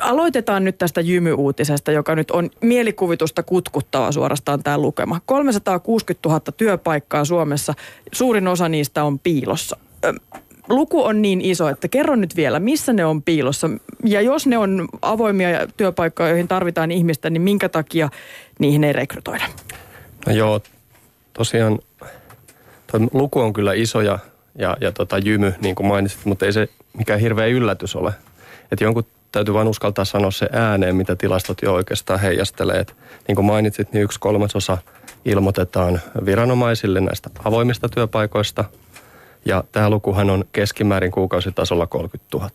aloitetaan nyt tästä jymyuutisesta, joka nyt on mielikuvitusta kutkuttava suorastaan tämä lukema. 360 000 työpaikkaa Suomessa, suurin osa niistä on piilossa. Luku on niin iso, että kerro nyt vielä, missä ne on piilossa. Ja jos ne on avoimia työpaikkoja, joihin tarvitaan ihmistä, niin minkä takia niihin ei rekrytoida? No joo, tosiaan tuo luku on kyllä iso ja, ja, ja tota jymy, niin kuin mainitsit, mutta ei se mikään hirveä yllätys ole. Että jonkun täytyy vain uskaltaa sanoa se ääneen, mitä tilastot jo oikeastaan heijastelee. Et niin kuin mainitsit, niin yksi kolmasosa ilmoitetaan viranomaisille näistä avoimista työpaikoista. Ja tämä lukuhan on keskimäärin kuukausitasolla 30 000.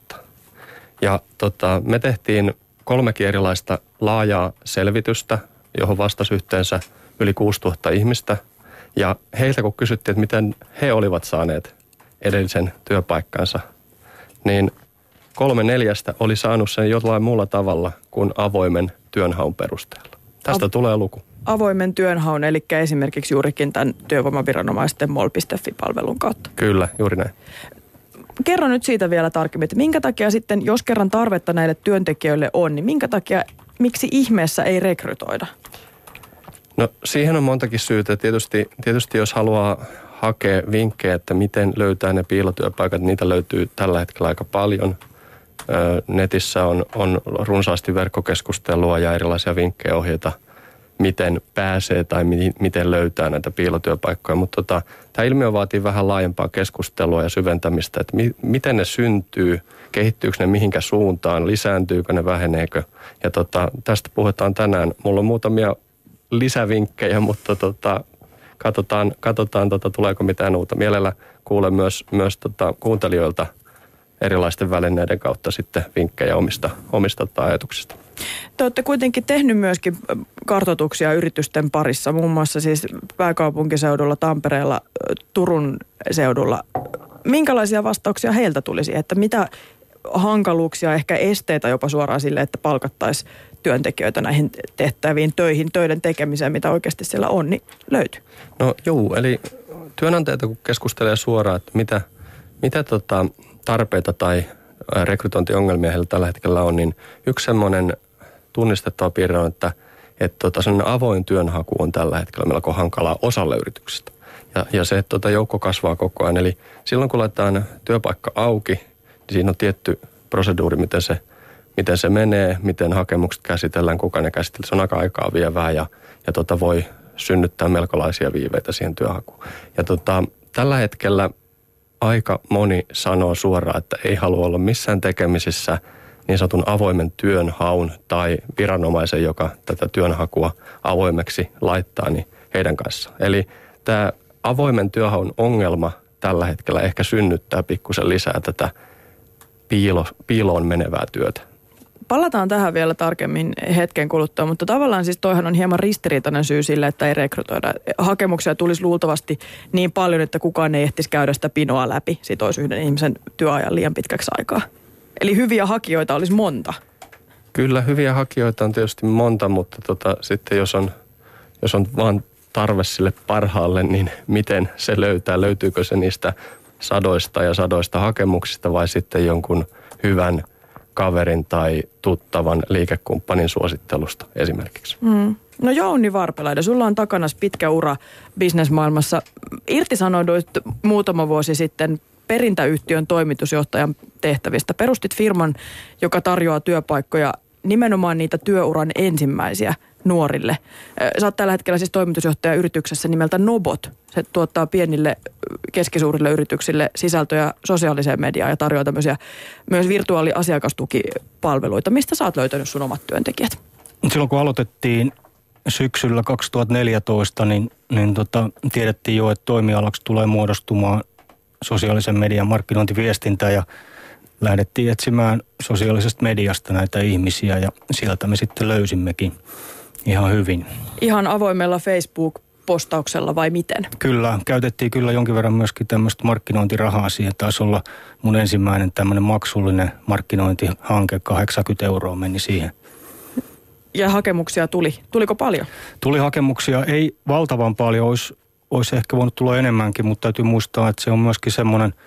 Ja tota, me tehtiin kolmekin erilaista laajaa selvitystä, johon vastasi yhteensä yli 6000 ihmistä. Ja heiltä kun kysyttiin, että miten he olivat saaneet edellisen työpaikkansa, niin kolme neljästä oli saanut sen jollain muulla tavalla kuin avoimen työnhaun perusteella. Tästä Ap- tulee luku. Avoimen työnhaun, eli esimerkiksi juurikin tämän työvoimaviranomaisten mol.fi-palvelun kautta. Kyllä, juuri näin. Kerro nyt siitä vielä tarkemmin, että minkä takia sitten, jos kerran tarvetta näille työntekijöille on, niin minkä takia, miksi ihmeessä ei rekrytoida? No siihen on montakin syytä. Tietysti, tietysti jos haluaa hakea vinkkejä, että miten löytää ne piilotyöpaikat, niitä löytyy tällä hetkellä aika paljon – Netissä on, on runsaasti verkkokeskustelua ja erilaisia vinkkejä ohjeita, miten pääsee tai mi, miten löytää näitä piilotyöpaikkoja. Mutta tota, tämä ilmiö vaatii vähän laajempaa keskustelua ja syventämistä, että mi, miten ne syntyy, kehittyykö ne mihinkä suuntaan, lisääntyykö ne, väheneekö. Ja tota, tästä puhutaan tänään. Mulla on muutamia lisävinkkejä, mutta tota, katsotaan, katsotaan tota, tuleeko mitään uutta. Mielellä kuulen myös, myös tota, kuuntelijoilta – erilaisten välineiden kautta sitten vinkkejä omista, omista ajatuksista. Te olette kuitenkin tehnyt myöskin kartotuksia yritysten parissa, muun muassa siis pääkaupunkiseudulla, Tampereella, Turun seudulla. Minkälaisia vastauksia heiltä tulisi, että mitä hankaluuksia, ehkä esteitä jopa suoraan sille, että palkattaisiin työntekijöitä näihin tehtäviin töihin, töiden tekemiseen, mitä oikeasti siellä on, niin löytyy? No joo, eli työnantajat kun keskustelee suoraan, että mitä, mitä tota, tarpeita tai rekrytointiongelmia heillä tällä hetkellä on, niin yksi semmoinen tunnistettava piirre on, että, että tota, avoin työnhaku on tällä hetkellä melko hankalaa osalle yrityksistä. Ja, ja se, että tota joukko kasvaa koko ajan. Eli silloin kun laitetaan työpaikka auki, niin siinä on tietty proseduuri, miten se, miten se menee, miten hakemukset käsitellään, kuka ne käsitellään. Se on aika aikaa vievää ja, ja tota voi synnyttää melkolaisia viiveitä siihen työhakuun. Ja tota, tällä hetkellä aika moni sanoo suoraan, että ei halua olla missään tekemisissä niin sanotun avoimen työnhaun tai viranomaisen, joka tätä työnhakua avoimeksi laittaa, niin heidän kanssa. Eli tämä avoimen työhaun ongelma tällä hetkellä ehkä synnyttää pikkusen lisää tätä piilo, piiloon menevää työtä. Palataan tähän vielä tarkemmin hetken kuluttua, mutta tavallaan siis toihan on hieman ristiriitainen syy sille, että ei rekrytoida. Hakemuksia tulisi luultavasti niin paljon, että kukaan ei ehtisi käydä sitä pinoa läpi. Siitä olisi yhden ihmisen työajan liian pitkäksi aikaa. Eli hyviä hakijoita olisi monta. Kyllä, hyviä hakijoita on tietysti monta, mutta tota, sitten jos on, jos on vaan tarve sille parhaalle, niin miten se löytää? Löytyykö se niistä sadoista ja sadoista hakemuksista vai sitten jonkun hyvän – kaverin tai tuttavan liikekumppanin suosittelusta esimerkiksi. Mm. No Jouni Varpelaida, sulla on takana pitkä ura bisnesmaailmassa. Irtisanouduit muutama vuosi sitten perintäyhtiön toimitusjohtajan tehtävistä. Perustit firman, joka tarjoaa työpaikkoja nimenomaan niitä työuran ensimmäisiä nuorille. Sä oot tällä hetkellä siis toimitusjohtaja yrityksessä nimeltä Nobot. Se tuottaa pienille keskisuurille yrityksille sisältöjä sosiaaliseen mediaan ja tarjoaa tämmöisiä myös virtuaaliasiakastukipalveluita. Mistä sä oot löytänyt sun omat työntekijät? Silloin kun aloitettiin syksyllä 2014, niin, niin tota, tiedettiin jo, että toimialaksi tulee muodostumaan sosiaalisen median markkinointiviestintä ja lähdettiin etsimään sosiaalisesta mediasta näitä ihmisiä ja sieltä me sitten löysimmekin ihan hyvin. Ihan avoimella Facebook-postauksella vai miten? Kyllä, käytettiin kyllä jonkin verran myöskin tämmöistä markkinointirahaa siihen. Taisi olla mun ensimmäinen tämmöinen maksullinen markkinointihanke, 80 euroa meni siihen. Ja hakemuksia tuli. Tuliko paljon? Tuli hakemuksia, ei valtavan paljon, olisi, olisi ehkä voinut tulla enemmänkin, mutta täytyy muistaa, että se on myöskin semmoinen –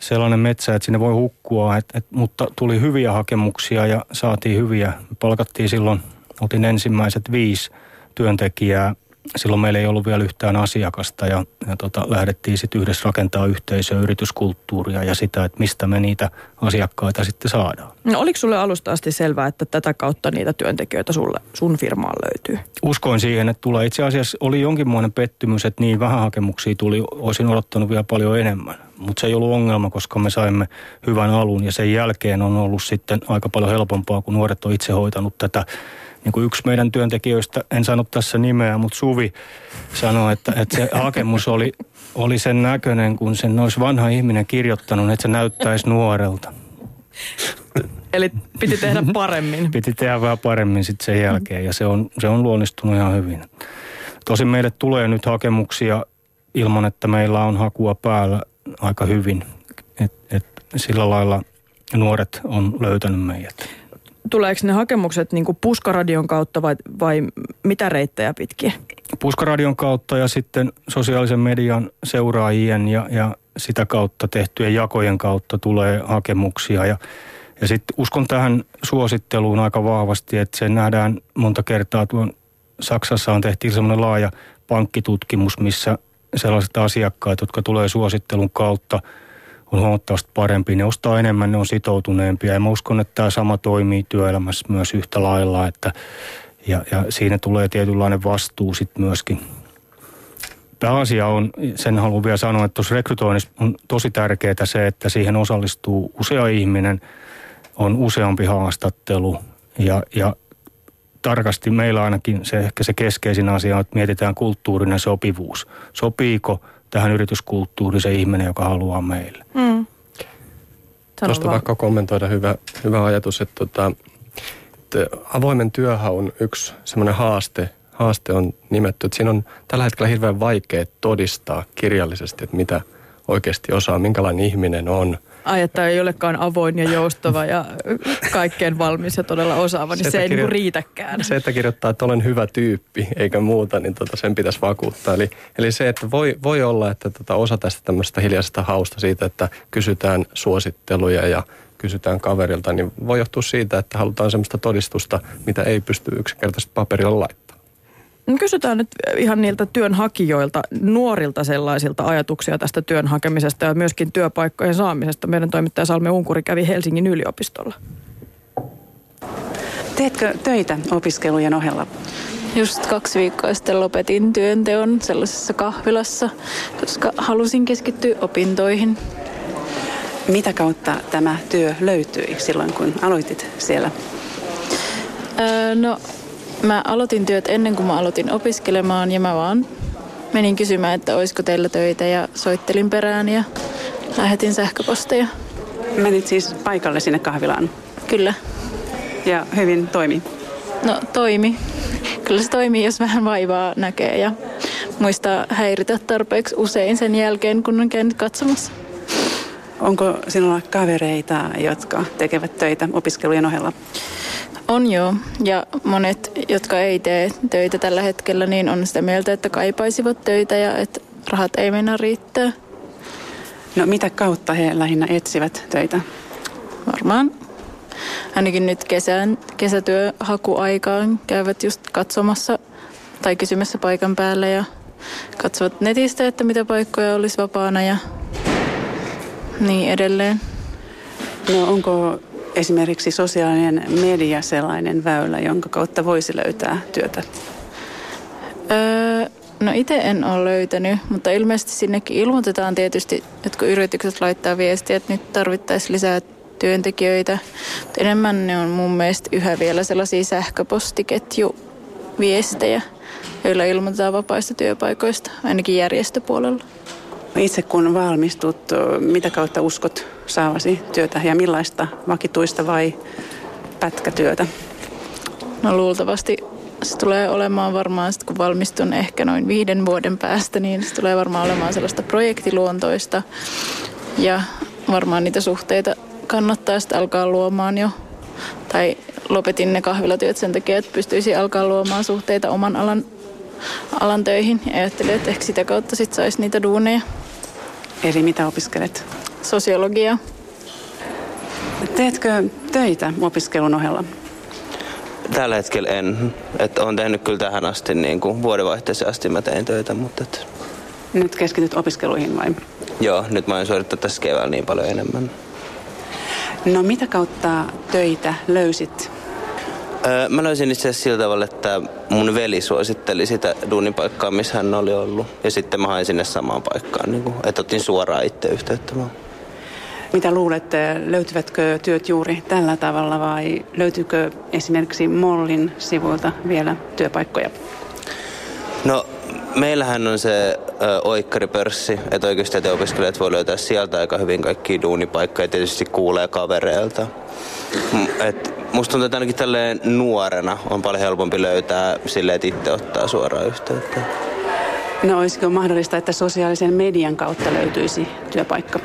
sellainen metsä, että sinne voi hukkua, et, et, mutta tuli hyviä hakemuksia ja saatiin hyviä. Palkattiin silloin, otin ensimmäiset viisi työntekijää silloin meillä ei ollut vielä yhtään asiakasta ja, ja tota, lähdettiin sitten yhdessä rakentaa yhteisöä, yrityskulttuuria ja sitä, että mistä me niitä asiakkaita sitten saadaan. No, oliko sulle alusta asti selvää, että tätä kautta niitä työntekijöitä sulle, sun firmaan löytyy? Uskoin siihen, että tulee. Itse asiassa oli jonkinmoinen pettymys, että niin vähän hakemuksia tuli. Olisin odottanut vielä paljon enemmän. Mutta se ei ollut ongelma, koska me saimme hyvän alun ja sen jälkeen on ollut sitten aika paljon helpompaa, kun nuoret on itse hoitanut tätä niin kuin yksi meidän työntekijöistä, en sano tässä nimeä, mutta Suvi sanoi, että, että se hakemus oli, oli sen näköinen, kun sen olisi vanha ihminen kirjoittanut, että se näyttäisi nuorelta. Eli piti tehdä paremmin. piti tehdä vähän paremmin sitten sen jälkeen ja se on, se on luonnistunut ihan hyvin. Tosin meille tulee nyt hakemuksia ilman, että meillä on hakua päällä aika hyvin. Et, et sillä lailla nuoret on löytänyt meidät tuleeko ne hakemukset niin puskaradion kautta vai, vai mitä reittejä pitkin? Puskaradion kautta ja sitten sosiaalisen median seuraajien ja, ja sitä kautta tehtyjen jakojen kautta tulee hakemuksia ja ja sitten uskon tähän suositteluun aika vahvasti, että se nähdään monta kertaa tuon Saksassa on tehty semmoinen laaja pankkitutkimus, missä sellaiset asiakkaat, jotka tulee suosittelun kautta – on huomattavasti parempi. Ne ostaa enemmän, ne on sitoutuneempia ja mä uskon, että tämä sama toimii työelämässä myös yhtä lailla, että ja, ja siinä tulee tietynlainen vastuu sitten myöskin. Pääasia on, sen haluan vielä sanoa, että tuossa rekrytoinnissa on tosi tärkeää se, että siihen osallistuu usea ihminen, on useampi haastattelu ja, ja tarkasti meillä ainakin se ehkä se keskeisin asia on, että mietitään kulttuurinen sopivuus. Sopiiko tähän yrityskulttuuriin se ihminen, joka haluaa meille. Mm. Tuosta vaikka kommentoida hyvä, hyvä ajatus, että, tota, että avoimen työhaun yksi semmoinen haaste, haaste on nimetty, että siinä on tällä hetkellä hirveän vaikea todistaa kirjallisesti, että mitä oikeasti osaa, minkälainen ihminen on – Ai, että ei olekaan avoin ja joustava ja kaikkeen valmis ja todella osaava, niin se, se ei kirjo... niin riitäkään. Se, että kirjoittaa, että olen hyvä tyyppi eikä muuta, niin tota sen pitäisi vakuuttaa. Eli, eli se, että voi, voi olla, että tota osa tästä tämmöistä hiljaisesta hausta siitä, että kysytään suositteluja ja kysytään kaverilta, niin voi johtua siitä, että halutaan semmoista todistusta, mitä ei pysty yksinkertaisesti paperilla laittamaan. No kysytään nyt ihan niiltä työnhakijoilta, nuorilta sellaisilta ajatuksia tästä työn hakemisesta ja myöskin työpaikkojen saamisesta. Meidän toimittaja Salme Unkuri kävi Helsingin yliopistolla. Teetkö töitä opiskelujen ohella? Just kaksi viikkoa sitten lopetin työnteon sellaisessa kahvilassa, koska halusin keskittyä opintoihin. Mitä kautta tämä työ löytyi silloin, kun aloitit siellä? Öö, no Mä aloitin työt ennen kuin mä aloitin opiskelemaan ja mä vaan menin kysymään, että olisiko teillä töitä ja soittelin perään ja lähetin sähköposteja. Menit siis paikalle sinne kahvilaan? Kyllä. Ja hyvin toimi? No toimi. Kyllä se toimii, jos vähän vaivaa näkee ja muistaa häiritä tarpeeksi usein sen jälkeen, kun on käynyt katsomassa. Onko sinulla kavereita, jotka tekevät töitä opiskelujen ohella? On joo, ja monet, jotka ei tee töitä tällä hetkellä, niin on sitä mieltä, että kaipaisivat töitä ja että rahat ei mennä riittää. No mitä kautta he lähinnä etsivät töitä? Varmaan ainakin nyt kesän, kesätyöhakuaikaan käyvät just katsomassa tai kysymässä paikan päällä ja katsovat netistä, että mitä paikkoja olisi vapaana ja niin edelleen. No onko esimerkiksi sosiaalinen media sellainen väylä, jonka kautta voisi löytää työtä? Öö, no itse en ole löytänyt, mutta ilmeisesti sinnekin ilmoitetaan tietysti, että kun yritykset laittaa viestiä, että nyt tarvittaisiin lisää työntekijöitä. Mutta enemmän ne on mun mielestä yhä vielä sellaisia sähköpostiketjuviestejä, joilla ilmoitetaan vapaista työpaikoista, ainakin järjestöpuolella. Itse kun valmistut, mitä kautta uskot saavasi työtä ja millaista vakituista vai pätkätyötä? No luultavasti se tulee olemaan varmaan, sit kun valmistun ehkä noin viiden vuoden päästä, niin se tulee varmaan olemaan sellaista projektiluontoista. Ja varmaan niitä suhteita kannattaa sitten alkaa luomaan jo. Tai lopetin ne kahvilatyöt sen takia, että pystyisin alkaa luomaan suhteita oman alan, alan töihin. Ja ajattelin, että ehkä sitä kautta sitten saisi niitä duuneja. Eli mitä opiskelet? sosiologiaa. Teetkö töitä opiskelun ohella? Tällä hetkellä en. Että olen tehnyt kyllä tähän asti, niin kuin vuodenvaihteeseen asti mä tein töitä, mutta et... Nyt keskityt opiskeluihin vai? Joo, nyt mä oon suorittanut tässä keväällä niin paljon enemmän. No mitä kautta töitä löysit? Öö, mä löysin itse asiassa sillä tavalla, että mun veli suositteli sitä duunipaikkaa, missä hän oli ollut. Ja sitten mä hain sinne samaan paikkaan, niin kuin, että otin suoraan itse yhteyttä vaan. Mitä luulet, löytyvätkö työt juuri tällä tavalla vai löytyykö esimerkiksi Mollin sivuilta vielä työpaikkoja? No meillähän on se ö, oikkaripörssi, että oikeustieteen opiskelijat voi löytää sieltä aika hyvin kaikki duunipaikkoja ja tietysti kuulee kavereilta. Et musta tuntuu, että ainakin tälleen nuorena on paljon helpompi löytää sille, että itse ottaa suoraan yhteyttä. No olisiko mahdollista, että sosiaalisen median kautta löytyisi työpaikka?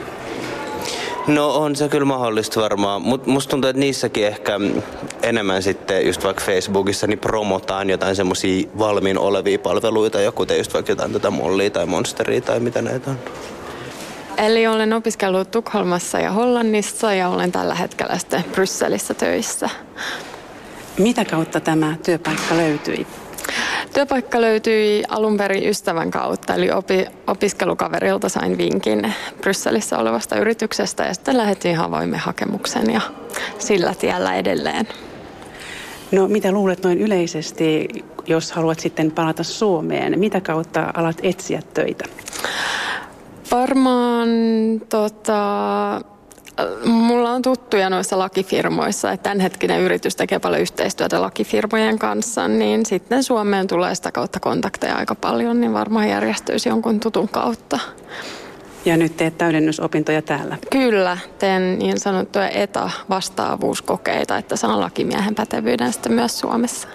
No on se kyllä mahdollista varmaan, mutta musta tuntuu, että niissäkin ehkä enemmän sitten just vaikka Facebookissa niin promotaan jotain semmoisia valmiin olevia palveluita, joku just vaikka jotain tätä mollia tai monsteria tai mitä näitä on. Eli olen opiskellut Tukholmassa ja Hollannissa ja olen tällä hetkellä sitten Brysselissä töissä. Mitä kautta tämä työpaikka löytyi? Työpaikka löytyi alun perin ystävän kautta, eli opi, opiskelukaverilta sain vinkin Brysselissä olevasta yrityksestä ja sitten lähetin avoimen hakemuksen ja sillä tiellä edelleen. No mitä luulet noin yleisesti, jos haluat sitten palata Suomeen? Mitä kautta alat etsiä töitä? Varmaan tota, Mulla on tuttuja noissa lakifirmoissa, että tämänhetkinen yritys tekee paljon yhteistyötä lakifirmojen kanssa, niin sitten Suomeen tulee sitä kautta kontakteja aika paljon, niin varmaan järjestyisi jonkun tutun kautta. Ja nyt teet täydennysopintoja täällä? Kyllä, teen niin sanottuja ETA-vastaavuuskokeita, että saan lakimiehen pätevyyden sitten myös Suomessa.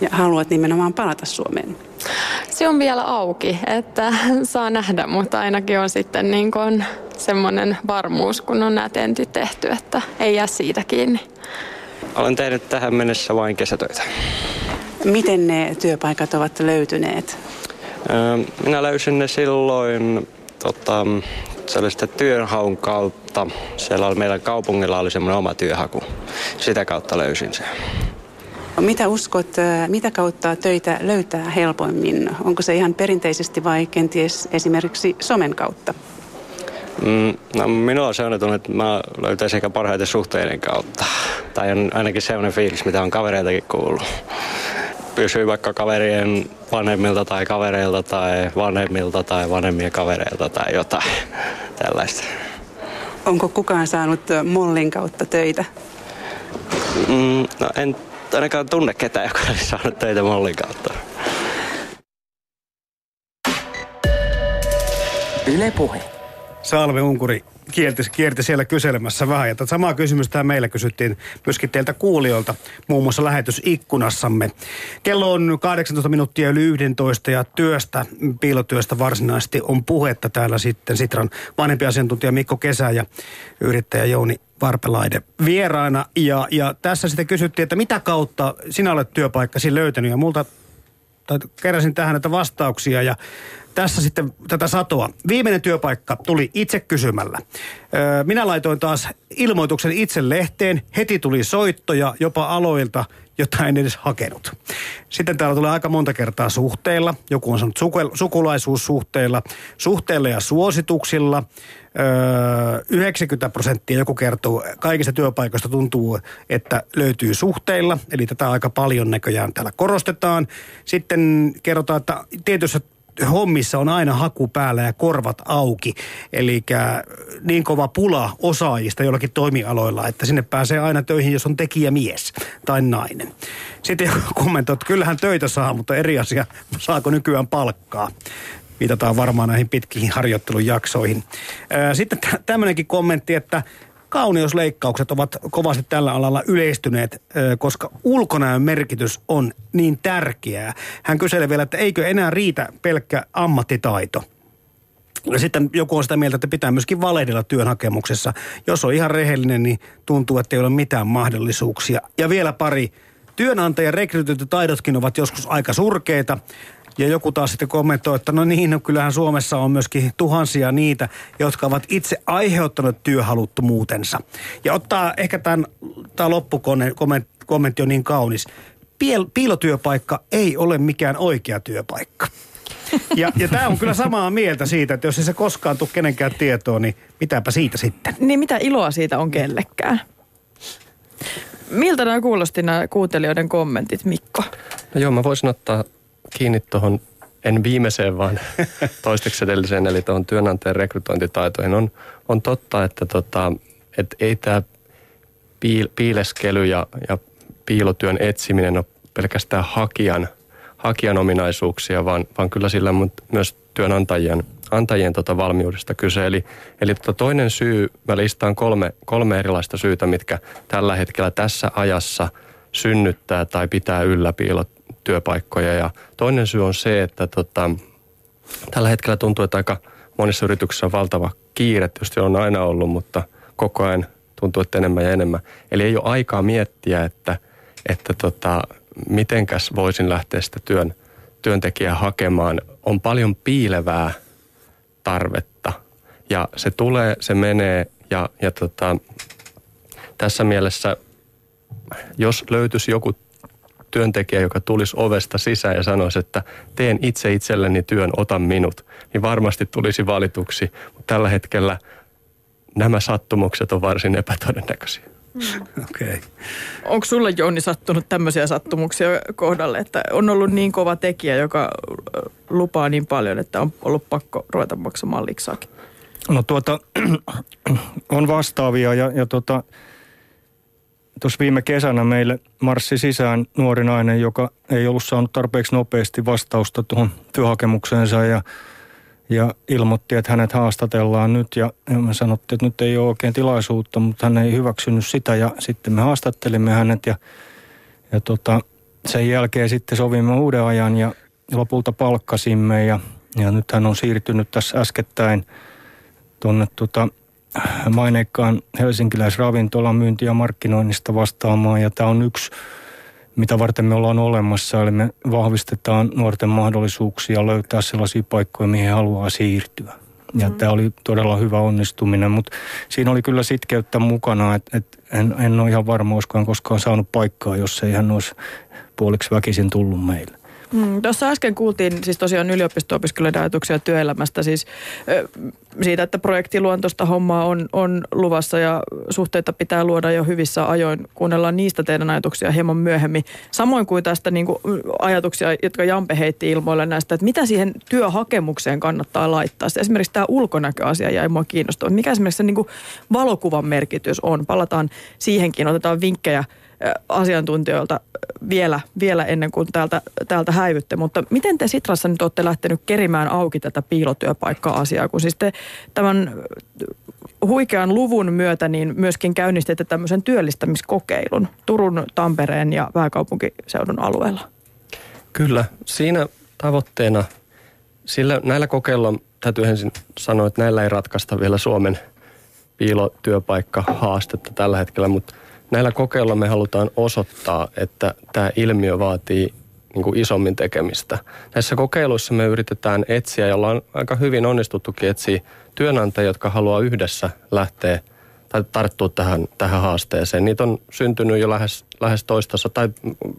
Ja haluat nimenomaan palata Suomeen? Se on vielä auki, että saa nähdä, mutta ainakin on sitten niin kuin semmoinen varmuus, kun on nämä tentit tehty, että ei jää siitä kiinni. Olen tehnyt tähän mennessä vain kesätöitä. Miten ne työpaikat ovat löytyneet? Minä löysin ne silloin tota, sellaista työnhaun kautta. Siellä oli, meidän kaupungilla oli semmoinen oma työhaku. Sitä kautta löysin sen. Mitä uskot, mitä kautta töitä löytää helpoimmin? Onko se ihan perinteisesti vai kenties esimerkiksi somen kautta? Mm, no, minulla se on että mä löytäisin ehkä parhaiten suhteiden kautta. Tai on ainakin sellainen fiilis, mitä on kavereiltakin kuullut. Pysyy vaikka kaverien vanhemmilta tai kavereilta tai vanhemmilta tai vanhemmien kavereilta tai jotain tällaista. Onko kukaan saanut Mollin kautta töitä? Mm, no en ainakaan tunne ketään, joka olisi saanut töitä Mollin kautta. Yle Puhe. Salve Unkuri kierti, kierti siellä kyselemässä vähän. Ja samaa kysymystä meillä kysyttiin myöskin teiltä kuulijoilta, muun muassa lähetysikkunassamme. Kello on 18 minuuttia yli 11 ja työstä, piilotyöstä varsinaisesti on puhetta täällä sitten Sitran vanhempi asiantuntija Mikko Kesä ja yrittäjä Jouni Varpelaide vieraana. Ja, ja tässä sitten kysyttiin, että mitä kautta sinä olet työpaikkasi löytänyt ja multa keräsin tähän näitä vastauksia ja tässä sitten tätä satoa. Viimeinen työpaikka tuli itse kysymällä. minä laitoin taas ilmoituksen itse lehteen. Heti tuli soittoja jopa aloilta, jota en edes hakenut. Sitten täällä tulee aika monta kertaa suhteilla. Joku on sanonut sukulaisuussuhteilla, suhteilla ja suosituksilla. 90 prosenttia joku kertoo, kaikista työpaikoista tuntuu, että löytyy suhteilla, eli tätä aika paljon näköjään täällä korostetaan. Sitten kerrotaan, että tietyissä hommissa on aina haku päällä ja korvat auki. Eli niin kova pula osaajista jollakin toimialoilla, että sinne pääsee aina töihin, jos on tekijä mies tai nainen. Sitten kommentoi, että kyllähän töitä saa, mutta eri asia, saako nykyään palkkaa. Viitataan varmaan näihin pitkiin harjoittelujaksoihin. Sitten tämmöinenkin kommentti, että kauneusleikkaukset ovat kovasti tällä alalla yleistyneet, koska ulkonäön merkitys on niin tärkeää. Hän kyselee vielä, että eikö enää riitä pelkkä ammattitaito. Ja sitten joku on sitä mieltä, että pitää myöskin valehdella työnhakemuksessa. Jos on ihan rehellinen, niin tuntuu, että ei ole mitään mahdollisuuksia. Ja vielä pari. Työnantajan rekrytointitaidotkin ovat joskus aika surkeita. Ja joku taas sitten kommentoi, että no niin, no kyllähän Suomessa on myöskin tuhansia niitä, jotka ovat itse aiheuttaneet työhaluttomuutensa. Ja ottaa ehkä tämän, tämä loppukommentti on niin kaunis. Piel, piilotyöpaikka ei ole mikään oikea työpaikka. Ja, ja tämä on kyllä samaa mieltä siitä, että jos ei se koskaan tule kenenkään tietoon, niin mitäpä siitä sitten. Niin mitä iloa siitä on kellekään? Miltä nämä kuulosti nämä kuuntelijoiden kommentit, Mikko? No joo, mä voisin ottaa kiinni tuohon, en viimeiseen, vaan toisteksi edelliseen, eli tuohon työnantajan rekrytointitaitoihin. On, on totta, että tota, et ei tämä piil, piileskely ja, ja piilotyön etsiminen ole pelkästään hakijan, hakijan ominaisuuksia, vaan, vaan kyllä sillä myös työnantajien antajien tota valmiudesta kyse. Eli, eli tota toinen syy, mä listaan kolme, kolme erilaista syytä, mitkä tällä hetkellä tässä ajassa synnyttää tai pitää yllä piilotyöpaikkoja. Ja toinen syy on se, että tota, tällä hetkellä tuntuu, että aika monissa yrityksissä on valtava kiire. Tietysti on aina ollut, mutta koko ajan tuntuu, että enemmän ja enemmän. Eli ei ole aikaa miettiä, että, että tota, mitenkäs voisin lähteä sitä työn, työntekijää hakemaan. On paljon piilevää tarvetta. Ja se tulee, se menee ja, ja tota, tässä mielessä, jos löytyisi joku työntekijä, joka tulisi ovesta sisään ja sanoisi, että teen itse itselleni työn, otan minut, niin varmasti tulisi valituksi. Mutta tällä hetkellä nämä sattumukset on varsin epätodennäköisiä. Mm. Okei. Okay. Onko sulle Jouni sattunut tämmöisiä sattumuksia kohdalle, että on ollut niin kova tekijä, joka lupaa niin paljon, että on ollut pakko ruveta maksamaan liksaakin? No tuota, on vastaavia ja, ja tuota, tuossa viime kesänä meille marssi sisään nuori nainen, joka ei ollut saanut tarpeeksi nopeasti vastausta tuohon työhakemukseensa ja ja ilmoitti, että hänet haastatellaan nyt. Ja, ja me sanottiin, että nyt ei ole oikein tilaisuutta, mutta hän ei hyväksynyt sitä. Ja sitten me haastattelimme hänet ja, ja tota, sen jälkeen sitten sovimme uuden ajan ja lopulta palkkasimme. Ja, ja nyt hän on siirtynyt tässä äskettäin tuonne tota, maineikkaan helsinkiläisravintolan myynti- ja markkinoinnista vastaamaan ja tämä on yksi mitä varten me ollaan olemassa. Eli me vahvistetaan nuorten mahdollisuuksia löytää sellaisia paikkoja, mihin haluaa siirtyä. Ja mm. tämä oli todella hyvä onnistuminen, mutta siinä oli kyllä sitkeyttä mukana, että et en, en ole ihan varma, olisiko koskaan saanut paikkaa, jos ei hän olisi puoliksi väkisin tullut meille. Mm, Tuossa äsken kuultiin siis tosiaan yliopisto-opiskelijoiden ajatuksia työelämästä, siis siitä, että projektiluontoista hommaa on, on luvassa ja suhteita pitää luoda jo hyvissä ajoin. Kuunnellaan niistä teidän ajatuksia hieman myöhemmin. Samoin kuin tästä niin kuin ajatuksia, jotka Jampe heitti ilmoille näistä, että mitä siihen työhakemukseen kannattaa laittaa. Esimerkiksi tämä ulkonäköasia jäi mua kiinnostamaan. Mikä esimerkiksi se niin kuin valokuvan merkitys on? Palataan siihenkin, otetaan vinkkejä – asiantuntijoilta vielä, vielä ennen kuin täältä, täältä häivytte. Mutta miten te Sitrassa nyt olette lähtenyt kerimään auki tätä piilotyöpaikka-asiaa, kun siis te tämän huikean luvun myötä niin myöskin käynnistitte tämmöisen työllistämiskokeilun Turun, Tampereen ja pääkaupunkiseudun alueella? Kyllä, siinä tavoitteena, sillä näillä kokeilla täytyy ensin sanoa, että näillä ei ratkaista vielä Suomen piilotyöpaikka-haastetta tällä hetkellä, mutta näillä kokeilla me halutaan osoittaa, että tämä ilmiö vaatii niin kuin isommin tekemistä. Näissä kokeiluissa me yritetään etsiä, jolla on aika hyvin onnistuttukin etsiä työnantajia, jotka haluaa yhdessä lähteä tai tarttua tähän, tähän haasteeseen. Niitä on syntynyt jo lähes, lähes toistassa tai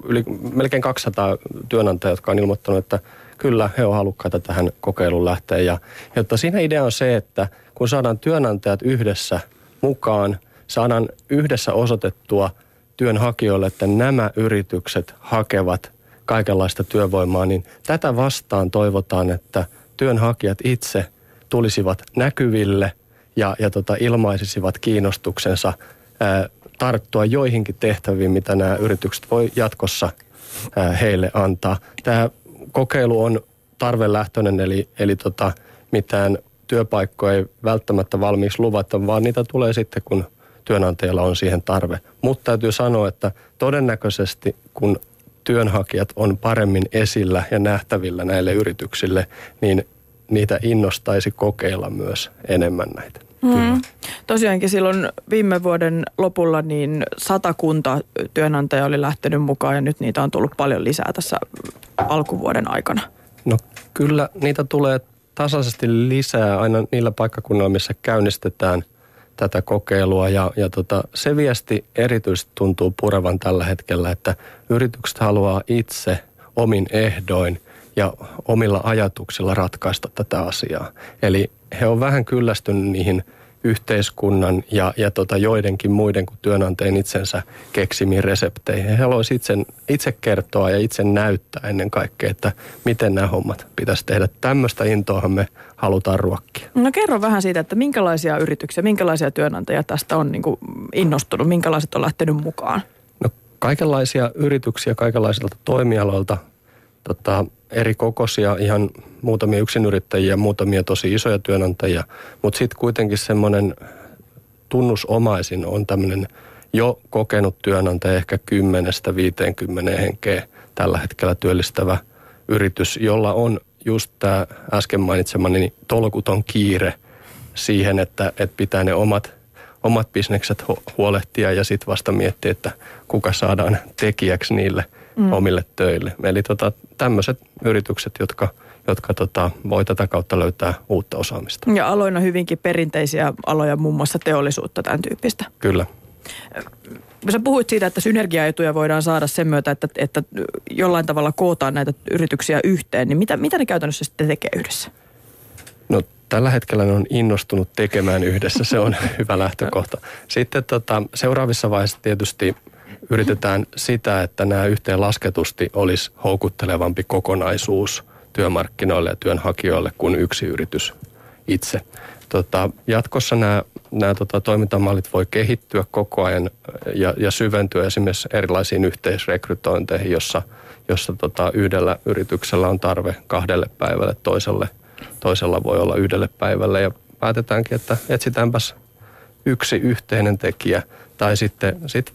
yli, melkein 200 työnantajaa, jotka on ilmoittanut, että kyllä he ovat halukkaita tähän kokeiluun lähteä. Ja, jotta siinä idea on se, että kun saadaan työnantajat yhdessä mukaan – saadaan yhdessä osoitettua työnhakijoille, että nämä yritykset hakevat kaikenlaista työvoimaa, niin tätä vastaan toivotaan, että työnhakijat itse tulisivat näkyville ja, ja tota, ilmaisisivat kiinnostuksensa ää, tarttua joihinkin tehtäviin, mitä nämä yritykset voi jatkossa ää, heille antaa. Tämä kokeilu on tarvelähtöinen, eli, eli tota, mitään työpaikkoja ei välttämättä valmiiksi luvata, vaan niitä tulee sitten, kun työnantajalla on siihen tarve. Mutta täytyy sanoa, että todennäköisesti kun työnhakijat on paremmin esillä ja nähtävillä näille yrityksille, niin niitä innostaisi kokeilla myös enemmän näitä. Mm. Tosiaankin silloin viime vuoden lopulla niin satakunta työnantaja oli lähtenyt mukaan ja nyt niitä on tullut paljon lisää tässä alkuvuoden aikana. No kyllä niitä tulee tasaisesti lisää aina niillä paikkakunnilla, missä käynnistetään tätä kokeilua. Ja, ja tota, se viesti erityisesti tuntuu purevan tällä hetkellä, että yritykset haluaa itse omin ehdoin ja omilla ajatuksilla ratkaista tätä asiaa. Eli he on vähän kyllästynyt niihin – yhteiskunnan ja, ja tota joidenkin muiden kuin työnantajien itsensä keksimiin resepteihin. He haluaisivat itse, itse kertoa ja itse näyttää ennen kaikkea, että miten nämä hommat pitäisi tehdä. Tämmöistä intoahan me halutaan ruokkia. No kerro vähän siitä, että minkälaisia yrityksiä, minkälaisia työnantajia tästä on niin innostunut, minkälaiset on lähtenyt mukaan? No kaikenlaisia yrityksiä kaikenlaisilta toimialoilta. Tota, eri kokoisia, ihan muutamia yksinyrittäjiä, muutamia tosi isoja työnantajia, mutta sitten kuitenkin semmoinen tunnusomaisin on tämmöinen jo kokenut työnantaja, ehkä 10-50 henkeä tällä hetkellä työllistävä yritys, jolla on just tämä äsken mainitsemani niin tolkuton kiire siihen, että, että pitää ne omat, omat bisnekset huolehtia ja sitten vasta miettiä, että kuka saadaan tekijäksi niille – mm. omille töille. Eli tota, tämmöiset yritykset, jotka, jotka tota, voi tätä kautta löytää uutta osaamista. Ja aloina hyvinkin perinteisiä aloja, muun muassa teollisuutta, tämän tyyppistä. Kyllä. Sä puhuit siitä, että synergiaetuja voidaan saada sen myötä, että, että jollain tavalla kootaan näitä yrityksiä yhteen. Niin mitä, mitä ne käytännössä sitten tekee yhdessä? No tällä hetkellä ne on innostunut tekemään yhdessä, se on hyvä lähtökohta. Sitten tota, seuraavissa vaiheissa tietysti yritetään sitä, että nämä yhteen lasketusti olisi houkuttelevampi kokonaisuus työmarkkinoille ja työnhakijoille kuin yksi yritys itse. Tota, jatkossa nämä, nämä tota, toimintamallit voi kehittyä koko ajan ja, ja syventyä esimerkiksi erilaisiin yhteisrekrytointeihin, jossa, jossa tota, yhdellä yrityksellä on tarve kahdelle päivälle, toiselle, toisella voi olla yhdelle päivälle ja päätetäänkin, että etsitäänpäs yksi yhteinen tekijä – tai sitten sit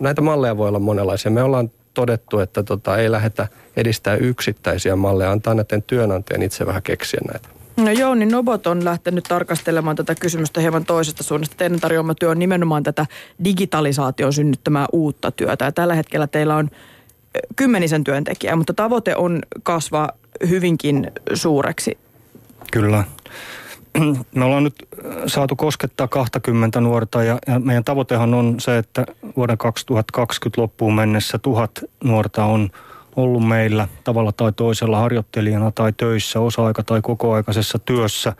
näitä malleja voi olla monenlaisia. Me ollaan todettu, että tota, ei lähdetä edistää yksittäisiä malleja, antaa näiden työnantajan itse vähän keksiä näitä. No joo, niin Nobot on lähtenyt tarkastelemaan tätä kysymystä hieman toisesta suunnasta. Teidän tarjoama työ on nimenomaan tätä digitalisaation synnyttämää uutta työtä. Ja tällä hetkellä teillä on kymmenisen työntekijää, mutta tavoite on kasvaa hyvinkin suureksi. Kyllä. Me ollaan nyt äh, saatu koskettaa 20 nuorta ja, ja meidän tavoitehan on se, että vuoden 2020 loppuun mennessä tuhat nuorta on ollut meillä tavalla tai toisella harjoittelijana tai töissä, osa-aika- tai kokoaikaisessa työssä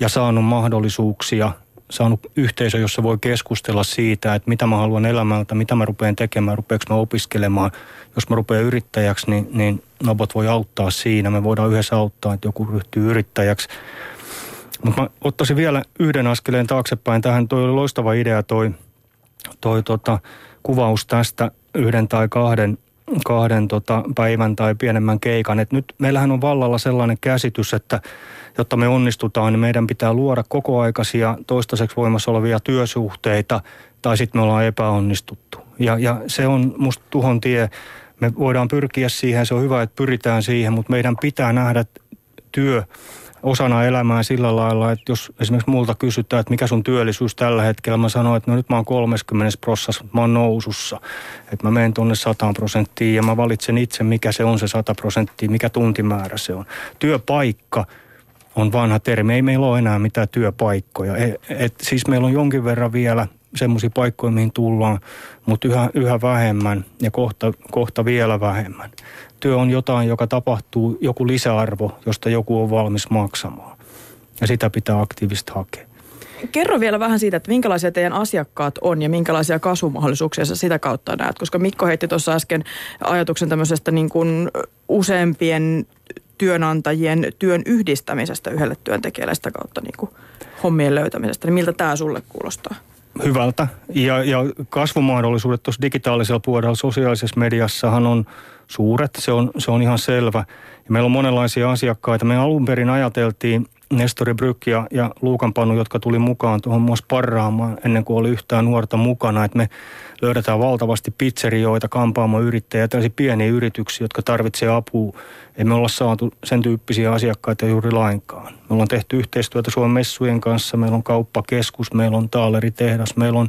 ja saanut mahdollisuuksia, saanut yhteisö, jossa voi keskustella siitä, että mitä mä haluan elämältä, mitä mä rupean tekemään, rupeanko mä opiskelemaan. Jos mä rupean yrittäjäksi, niin, niin Nobot voi auttaa siinä. Me voidaan yhdessä auttaa, että joku ryhtyy yrittäjäksi. Mutta mä ottaisin vielä yhden askeleen taaksepäin. Tähän toi oli loistava idea toi, toi tota, kuvaus tästä yhden tai kahden, kahden tota, päivän tai pienemmän keikan. Et nyt meillähän on vallalla sellainen käsitys, että jotta me onnistutaan, niin meidän pitää luoda kokoaikaisia toistaiseksi voimassa olevia työsuhteita tai sitten me ollaan epäonnistuttu. Ja, ja se on musta tuhon tie. Me voidaan pyrkiä siihen, se on hyvä, että pyritään siihen, mutta meidän pitää nähdä työ osana elämää sillä lailla, että jos esimerkiksi multa kysytään, että mikä sun työllisyys tällä hetkellä, mä sanon, että no nyt mä oon 30 prosessissa, mä oon nousussa. Että mä menen tuonne 100 prosenttiin ja mä valitsen itse, mikä se on se 100 prosenttia, mikä tuntimäärä se on. Työpaikka on vanha termi, ei meillä ole enää mitään työpaikkoja. Et, et, siis meillä on jonkin verran vielä semmoisia paikkoja, mihin tullaan, mutta yhä, yhä vähemmän ja kohta, kohta vielä vähemmän työ on jotain, joka tapahtuu, joku lisäarvo, josta joku on valmis maksamaan. Ja sitä pitää aktiivisesti hakea. Kerro vielä vähän siitä, että minkälaisia teidän asiakkaat on ja minkälaisia kasvumahdollisuuksia sä sitä kautta näet, koska Mikko heitti tuossa äsken ajatuksen tämmöisestä niin kuin useampien työnantajien työn yhdistämisestä yhdelle työntekijälle sitä kautta niin kuin hommien löytämisestä. Niin miltä tämä sulle kuulostaa? Hyvältä. Ja, ja kasvumahdollisuudet tuossa digitaalisella puolella, sosiaalisessa mediassahan on suuret, se on, se on ihan selvä. Ja meillä on monenlaisia asiakkaita. Me alun perin ajateltiin Nestori Bryk ja, ja Luukanpanu, jotka tuli mukaan tuohon myös parraamaan ennen kuin oli yhtään nuorta mukana, että me löydetään valtavasti pizzerioita, kampaamoyrittäjiä, tällaisia pieniä yrityksiä, jotka tarvitsevat apua. Ei me olla saatu sen tyyppisiä asiakkaita juuri lainkaan. Me ollaan tehty yhteistyötä Suomen messujen kanssa, meillä on kauppakeskus, meillä on taaleritehdas, meillä on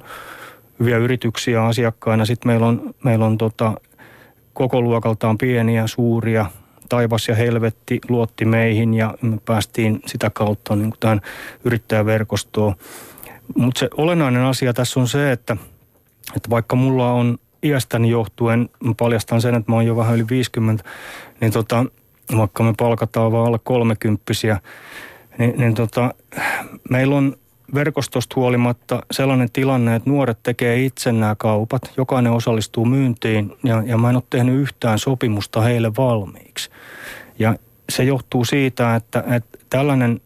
hyviä yrityksiä asiakkaina. Sitten meillä on, meillä on tota, koko luokaltaan pieniä, suuria, taivas ja helvetti luotti meihin ja me päästiin sitä kautta niin kuin tähän yrittäjäverkostoon. Mutta se olennainen asia tässä on se, että, että vaikka mulla on iästäni johtuen, mä paljastan sen, että mä oon jo vähän yli 50, niin tota, vaikka me palkataan vaan alle kolmekymppisiä, niin, niin tota, meillä on verkostosta huolimatta sellainen tilanne, että nuoret tekee itse nämä kaupat. Jokainen osallistuu myyntiin ja, ja mä en ole tehnyt yhtään sopimusta heille valmiiksi. Ja se johtuu siitä, että, että tällainen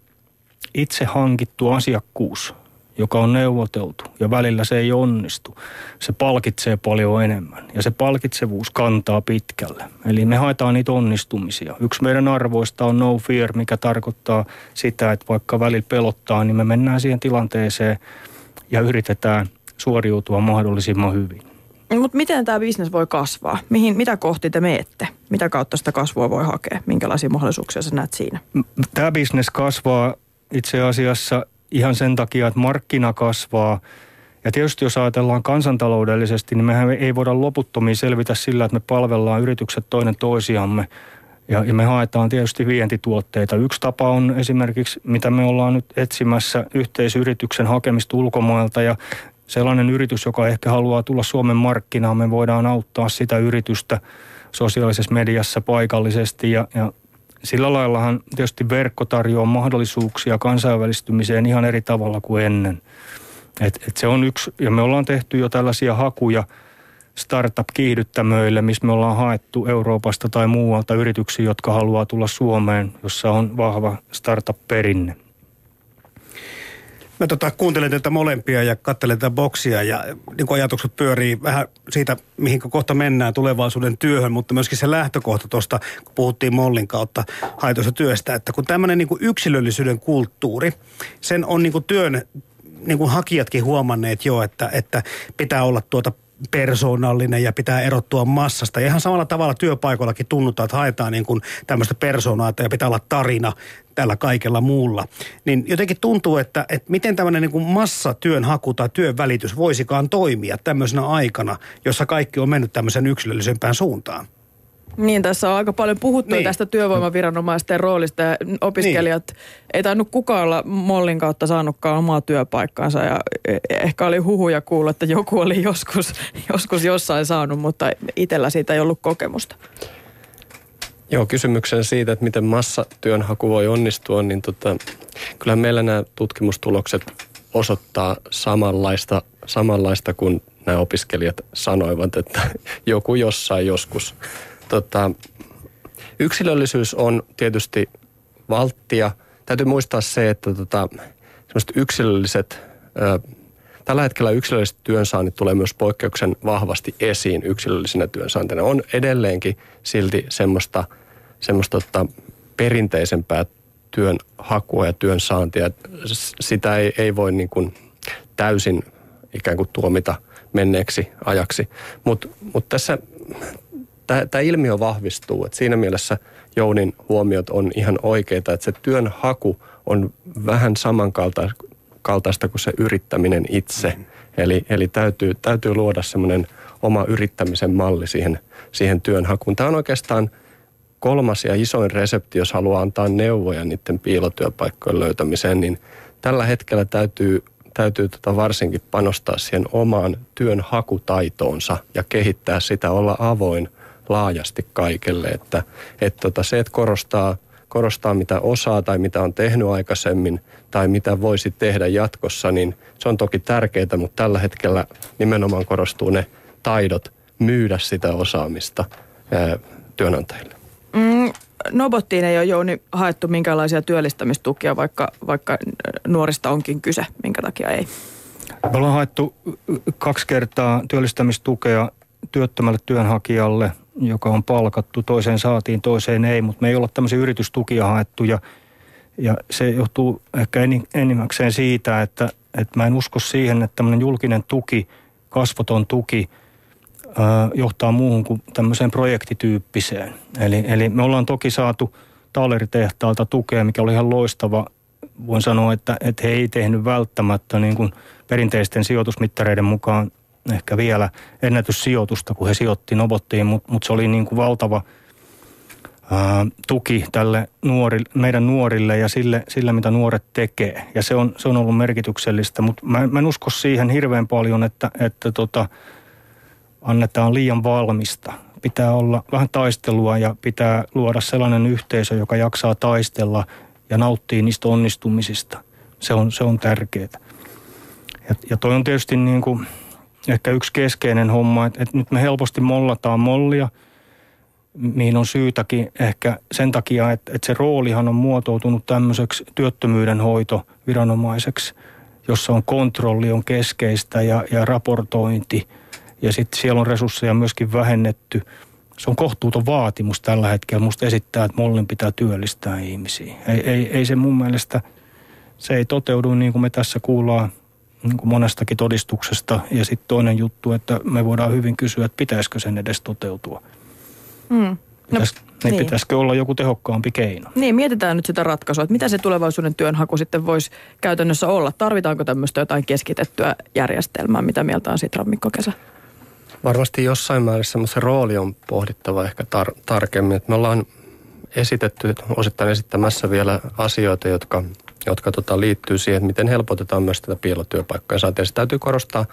itse hankittu asiakkuus joka on neuvoteltu ja välillä se ei onnistu, se palkitsee paljon enemmän ja se palkitsevuus kantaa pitkälle. Eli me haetaan niitä onnistumisia. Yksi meidän arvoista on no fear, mikä tarkoittaa sitä, että vaikka välillä pelottaa, niin me mennään siihen tilanteeseen ja yritetään suoriutua mahdollisimman hyvin. Mutta miten tämä bisnes voi kasvaa? Mihin, mitä kohti te meette? Mitä kautta sitä kasvua voi hakea? Minkälaisia mahdollisuuksia sä näet siinä? Tämä bisnes kasvaa itse asiassa ihan sen takia, että markkina kasvaa. Ja tietysti jos ajatellaan kansantaloudellisesti, niin mehän ei voida loputtomiin selvitä sillä, että me palvellaan yritykset toinen toisiamme. Ja, ja me haetaan tietysti vientituotteita. Yksi tapa on esimerkiksi, mitä me ollaan nyt etsimässä, yhteisyrityksen hakemista ulkomailta. Ja sellainen yritys, joka ehkä haluaa tulla Suomen markkinaan, me voidaan auttaa sitä yritystä sosiaalisessa mediassa paikallisesti ja, ja sillä laillahan tietysti verkko tarjoaa mahdollisuuksia kansainvälistymiseen ihan eri tavalla kuin ennen. Et, et se on yksi, ja me ollaan tehty jo tällaisia hakuja startup-kiihdyttämöille, missä me ollaan haettu Euroopasta tai muualta yrityksiä, jotka haluaa tulla Suomeen, jossa on vahva startup-perinne. Mä tota, kuuntelen teitä molempia ja katselen tätä boksia ja niin ajatukset pyörii vähän siitä, mihin kohta mennään tulevaisuuden työhön, mutta myöskin se lähtökohta tuosta, kun puhuttiin Mollin kautta haitoista työstä, että kun tämmöinen niin yksilöllisyyden kulttuuri, sen on niin kuin työn niin kuin hakijatkin huomanneet jo, että, että pitää olla tuota persoonallinen ja pitää erottua massasta. Ja ihan samalla tavalla työpaikoillakin tunnutaan, että haetaan niin kuin tämmöistä persoonaa ja pitää olla tarina tällä kaikella muulla. Niin jotenkin tuntuu, että, että miten tämmöinen niin kuin massatyönhaku tai työn välitys voisikaan toimia tämmöisenä aikana, jossa kaikki on mennyt tämmöisen yksilöllisempään suuntaan. Niin, tässä on aika paljon puhuttu niin. tästä työvoimaviranomaisten roolista ja opiskelijat, niin. ei tainnut kukaan olla Mollin kautta saanutkaan omaa työpaikkaansa ja e, ehkä oli huhuja kuulla, että joku oli joskus, joskus jossain saanut, mutta itsellä siitä ei ollut kokemusta. Joo, kysymyksen siitä, että miten massatyönhaku voi onnistua, niin tota, kyllä meillä nämä tutkimustulokset osoittaa samanlaista, samanlaista kuin nämä opiskelijat sanoivat, että joku jossain joskus Tota, yksilöllisyys on tietysti valttia. Täytyy muistaa se, että tota, yksilölliset, ö, tällä hetkellä yksilölliset työnsaannit tulee myös poikkeuksen vahvasti esiin yksilöllisinä työnsaantina. On edelleenkin silti semmoista, semmoista tota, perinteisempää työn hakua ja työn saantia. Sitä ei, ei voi niin kuin täysin ikään kuin tuomita menneeksi ajaksi. Mutta mut tässä tämä ilmiö vahvistuu. Et siinä mielessä Jounin huomiot on ihan oikeita, että se työn haku on vähän samankaltaista kuin se yrittäminen itse. Mm. Eli, eli täytyy, täytyy luoda semmoinen oma yrittämisen malli siihen, siihen työnhakuun. Tämä on oikeastaan kolmas ja isoin resepti, jos haluaa antaa neuvoja niiden piilotyöpaikkojen löytämiseen, niin tällä hetkellä täytyy, täytyy tota varsinkin panostaa siihen omaan työn hakutaitoonsa ja kehittää sitä, olla avoin – laajasti kaikelle. Että, et tota, se, että korostaa, korostaa mitä osaa tai mitä on tehnyt aikaisemmin tai mitä voisi tehdä jatkossa, niin se on toki tärkeää, mutta tällä hetkellä nimenomaan korostuu ne taidot myydä sitä osaamista ää, työnantajille. Mm, Nobottiin ei ole Jouni haettu minkälaisia työllistämistukia, vaikka, vaikka nuorista onkin kyse, minkä takia ei? Me ollaan haettu kaksi kertaa työllistämistukea työttömälle työnhakijalle joka on palkattu. Toiseen saatiin, toiseen ei, mutta me ei olla tämmöisiä yritystukia haettu ja, ja se johtuu ehkä enimmäkseen siitä, että, että mä en usko siihen, että tämmöinen julkinen tuki, kasvoton tuki ää, johtaa muuhun kuin tämmöiseen projektityyppiseen. Eli, eli me ollaan toki saatu taleritehtaalta tukea, mikä oli ihan loistava. Voin sanoa, että, että he ei tehnyt välttämättä niin kuin perinteisten sijoitusmittareiden mukaan ehkä vielä ennätyssijoitusta, kun he sijoitti Nobottiin, mutta mut se oli niin kuin valtava tuki tälle nuori, meidän nuorille ja sille, sille, mitä nuoret tekee. Ja se on, se on ollut merkityksellistä, mutta mä, mä en usko siihen hirveän paljon, että, että tota, annetaan liian valmista. Pitää olla vähän taistelua ja pitää luoda sellainen yhteisö, joka jaksaa taistella ja nauttii niistä onnistumisista. Se on, se on tärkeää. Ja, ja toi on tietysti niin kuin ehkä yksi keskeinen homma, että, että nyt me helposti mollataan mollia – mihin on syytäkin ehkä sen takia, että, että se roolihan on muotoutunut tämmöiseksi työttömyyden hoitoviranomaiseksi, jossa on kontrolli on keskeistä ja, ja raportointi ja sitten siellä on resursseja myöskin vähennetty. Se on kohtuuton vaatimus tällä hetkellä musta esittää, että Mollin pitää työllistää ihmisiä. Ei, ei, ei se mun mielestä, se ei toteudu niin kuin me tässä kuullaan niin kuin monestakin todistuksesta. Ja sitten toinen juttu, että me voidaan hyvin kysyä, että pitäisikö sen edes toteutua. Mm. Pitäis, no, niin, niin. Pitäisikö olla joku tehokkaampi keino? Niin, mietitään nyt sitä ratkaisua, että mitä se tulevaisuuden työnhaku sitten voisi käytännössä olla. Tarvitaanko tämmöistä jotain keskitettyä järjestelmää? Mitä mieltä on Sitran Mikko Kesä? Varmasti jossain määrin semmoisen rooli on pohdittava ehkä tar- tarkemmin. Että me ollaan esitetty, osittain esittämässä vielä asioita, jotka, jotka tota liittyy siihen, että miten helpotetaan myös tätä piilotyöpaikkoja saantia. täytyy korostaa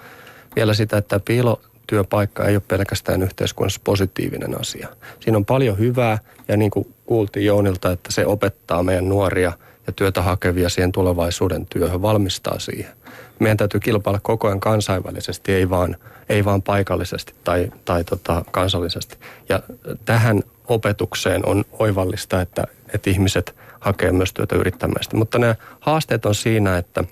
vielä sitä, että piilo työpaikka ei ole pelkästään yhteiskunnassa positiivinen asia. Siinä on paljon hyvää ja niin kuin kuultiin Jounilta, että se opettaa meidän nuoria ja työtä hakevia siihen tulevaisuuden työhön, valmistaa siihen. Meidän täytyy kilpailla koko ajan kansainvälisesti, ei vaan, ei vaan paikallisesti tai, tai tota kansallisesti. Ja tähän opetukseen on oivallista, että, että ihmiset hakee myös työtä yrittämästä. Mutta nämä haasteet on siinä, että,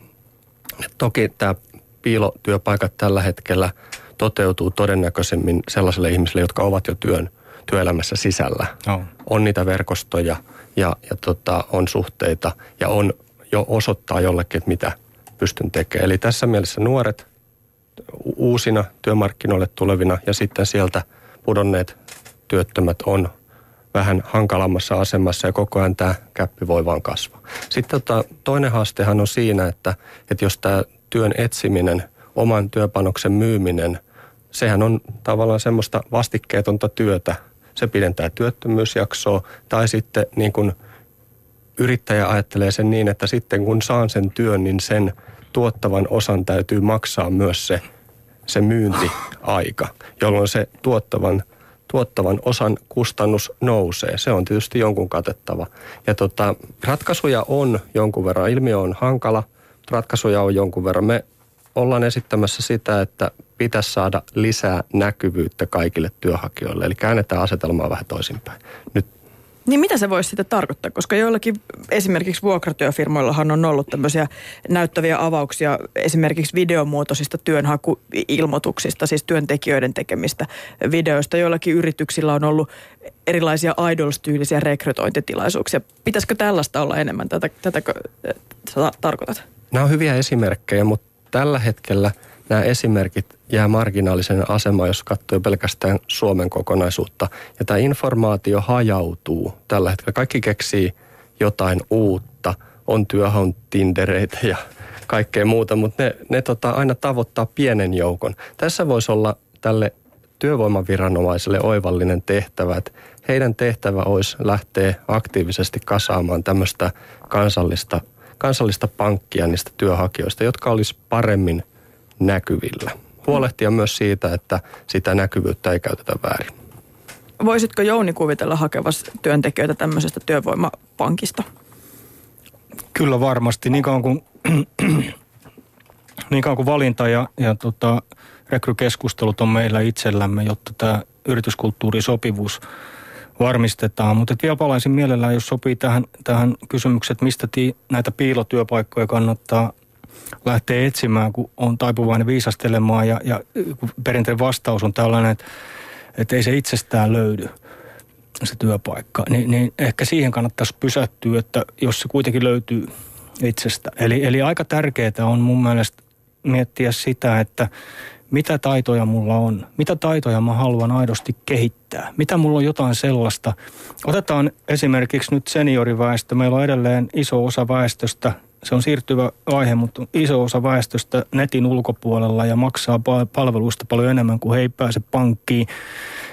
että toki tämä piilotyöpaikat tällä hetkellä – toteutuu todennäköisemmin sellaisille ihmisille, jotka ovat jo työn, työelämässä sisällä. Oh. On niitä verkostoja ja, ja tota, on suhteita ja on jo osoittaa jollekin, että mitä pystyn tekemään. Eli tässä mielessä nuoret uusina työmarkkinoille tulevina ja sitten sieltä pudonneet työttömät on vähän hankalammassa asemassa ja koko ajan tämä käppi voi vaan kasvaa. Sitten tota, toinen haastehan on siinä, että, että jos tämä työn etsiminen, oman työpanoksen myyminen sehän on tavallaan semmoista vastikkeetonta työtä. Se pidentää työttömyysjaksoa tai sitten niin kuin yrittäjä ajattelee sen niin, että sitten kun saan sen työn, niin sen tuottavan osan täytyy maksaa myös se, se myyntiaika, jolloin se tuottavan, tuottavan osan kustannus nousee. Se on tietysti jonkun katettava. Ja tota, ratkaisuja on jonkun verran. Ilmiö on hankala, ratkaisuja on jonkun verran. Me ollaan esittämässä sitä, että pitäisi saada lisää näkyvyyttä kaikille työhakijoille. Eli käännetään asetelmaa vähän toisinpäin. Nyt niin mitä se voisi sitten tarkoittaa? Koska joillakin esimerkiksi vuokratyöfirmoillahan on ollut tämmöisiä näyttäviä avauksia esimerkiksi videomuotoisista työnhakuilmoituksista, siis työntekijöiden tekemistä videoista. Joillakin yrityksillä on ollut erilaisia idols-tyylisiä rekrytointitilaisuuksia. Pitäisikö tällaista olla enemmän? Tätä, tätäkö sä tarkoitat? Nämä on hyviä esimerkkejä, mutta tällä hetkellä – nämä esimerkit jää marginaalisen asemaan, jos katsoo pelkästään Suomen kokonaisuutta. Ja tämä informaatio hajautuu tällä hetkellä. Kaikki keksii jotain uutta. On työhaun tindereitä ja kaikkea muuta, mutta ne, ne tota, aina tavoittaa pienen joukon. Tässä voisi olla tälle työvoimaviranomaiselle oivallinen tehtävä, että heidän tehtävä olisi lähteä aktiivisesti kasaamaan tämmöistä kansallista, kansallista pankkia niistä työhakijoista, jotka olisi paremmin – näkyvillä. Huolehtia myös siitä, että sitä näkyvyyttä ei käytetä väärin. Voisitko Jouni kuvitella hakevas työntekijöitä tämmöisestä työvoimapankista? Kyllä varmasti. Niin kauan kuin, niin kauan kuin valinta ja, ja tota, rekrykeskustelut on meillä itsellämme, jotta tämä yrityskulttuurisopivuus varmistetaan. Mutta vielä palaisin mielellään, jos sopii tähän, tähän kysymykseen, että mistä tii, näitä piilotyöpaikkoja kannattaa lähtee etsimään, kun on taipuvainen viisastelemaan ja, ja perinteinen vastaus on tällainen, että, että ei se itsestään löydy se työpaikka, niin, niin ehkä siihen kannattaisi pysähtyä, että jos se kuitenkin löytyy itsestä. Eli, eli aika tärkeää on mun mielestä miettiä sitä, että mitä taitoja mulla on, mitä taitoja mä haluan aidosti kehittää, mitä mulla on jotain sellaista. Otetaan esimerkiksi nyt senioriväestö, meillä on edelleen iso osa väestöstä se on siirtyvä aihe, mutta iso osa väestöstä netin ulkopuolella ja maksaa palveluista paljon enemmän kuin he ei pääse pankkiin.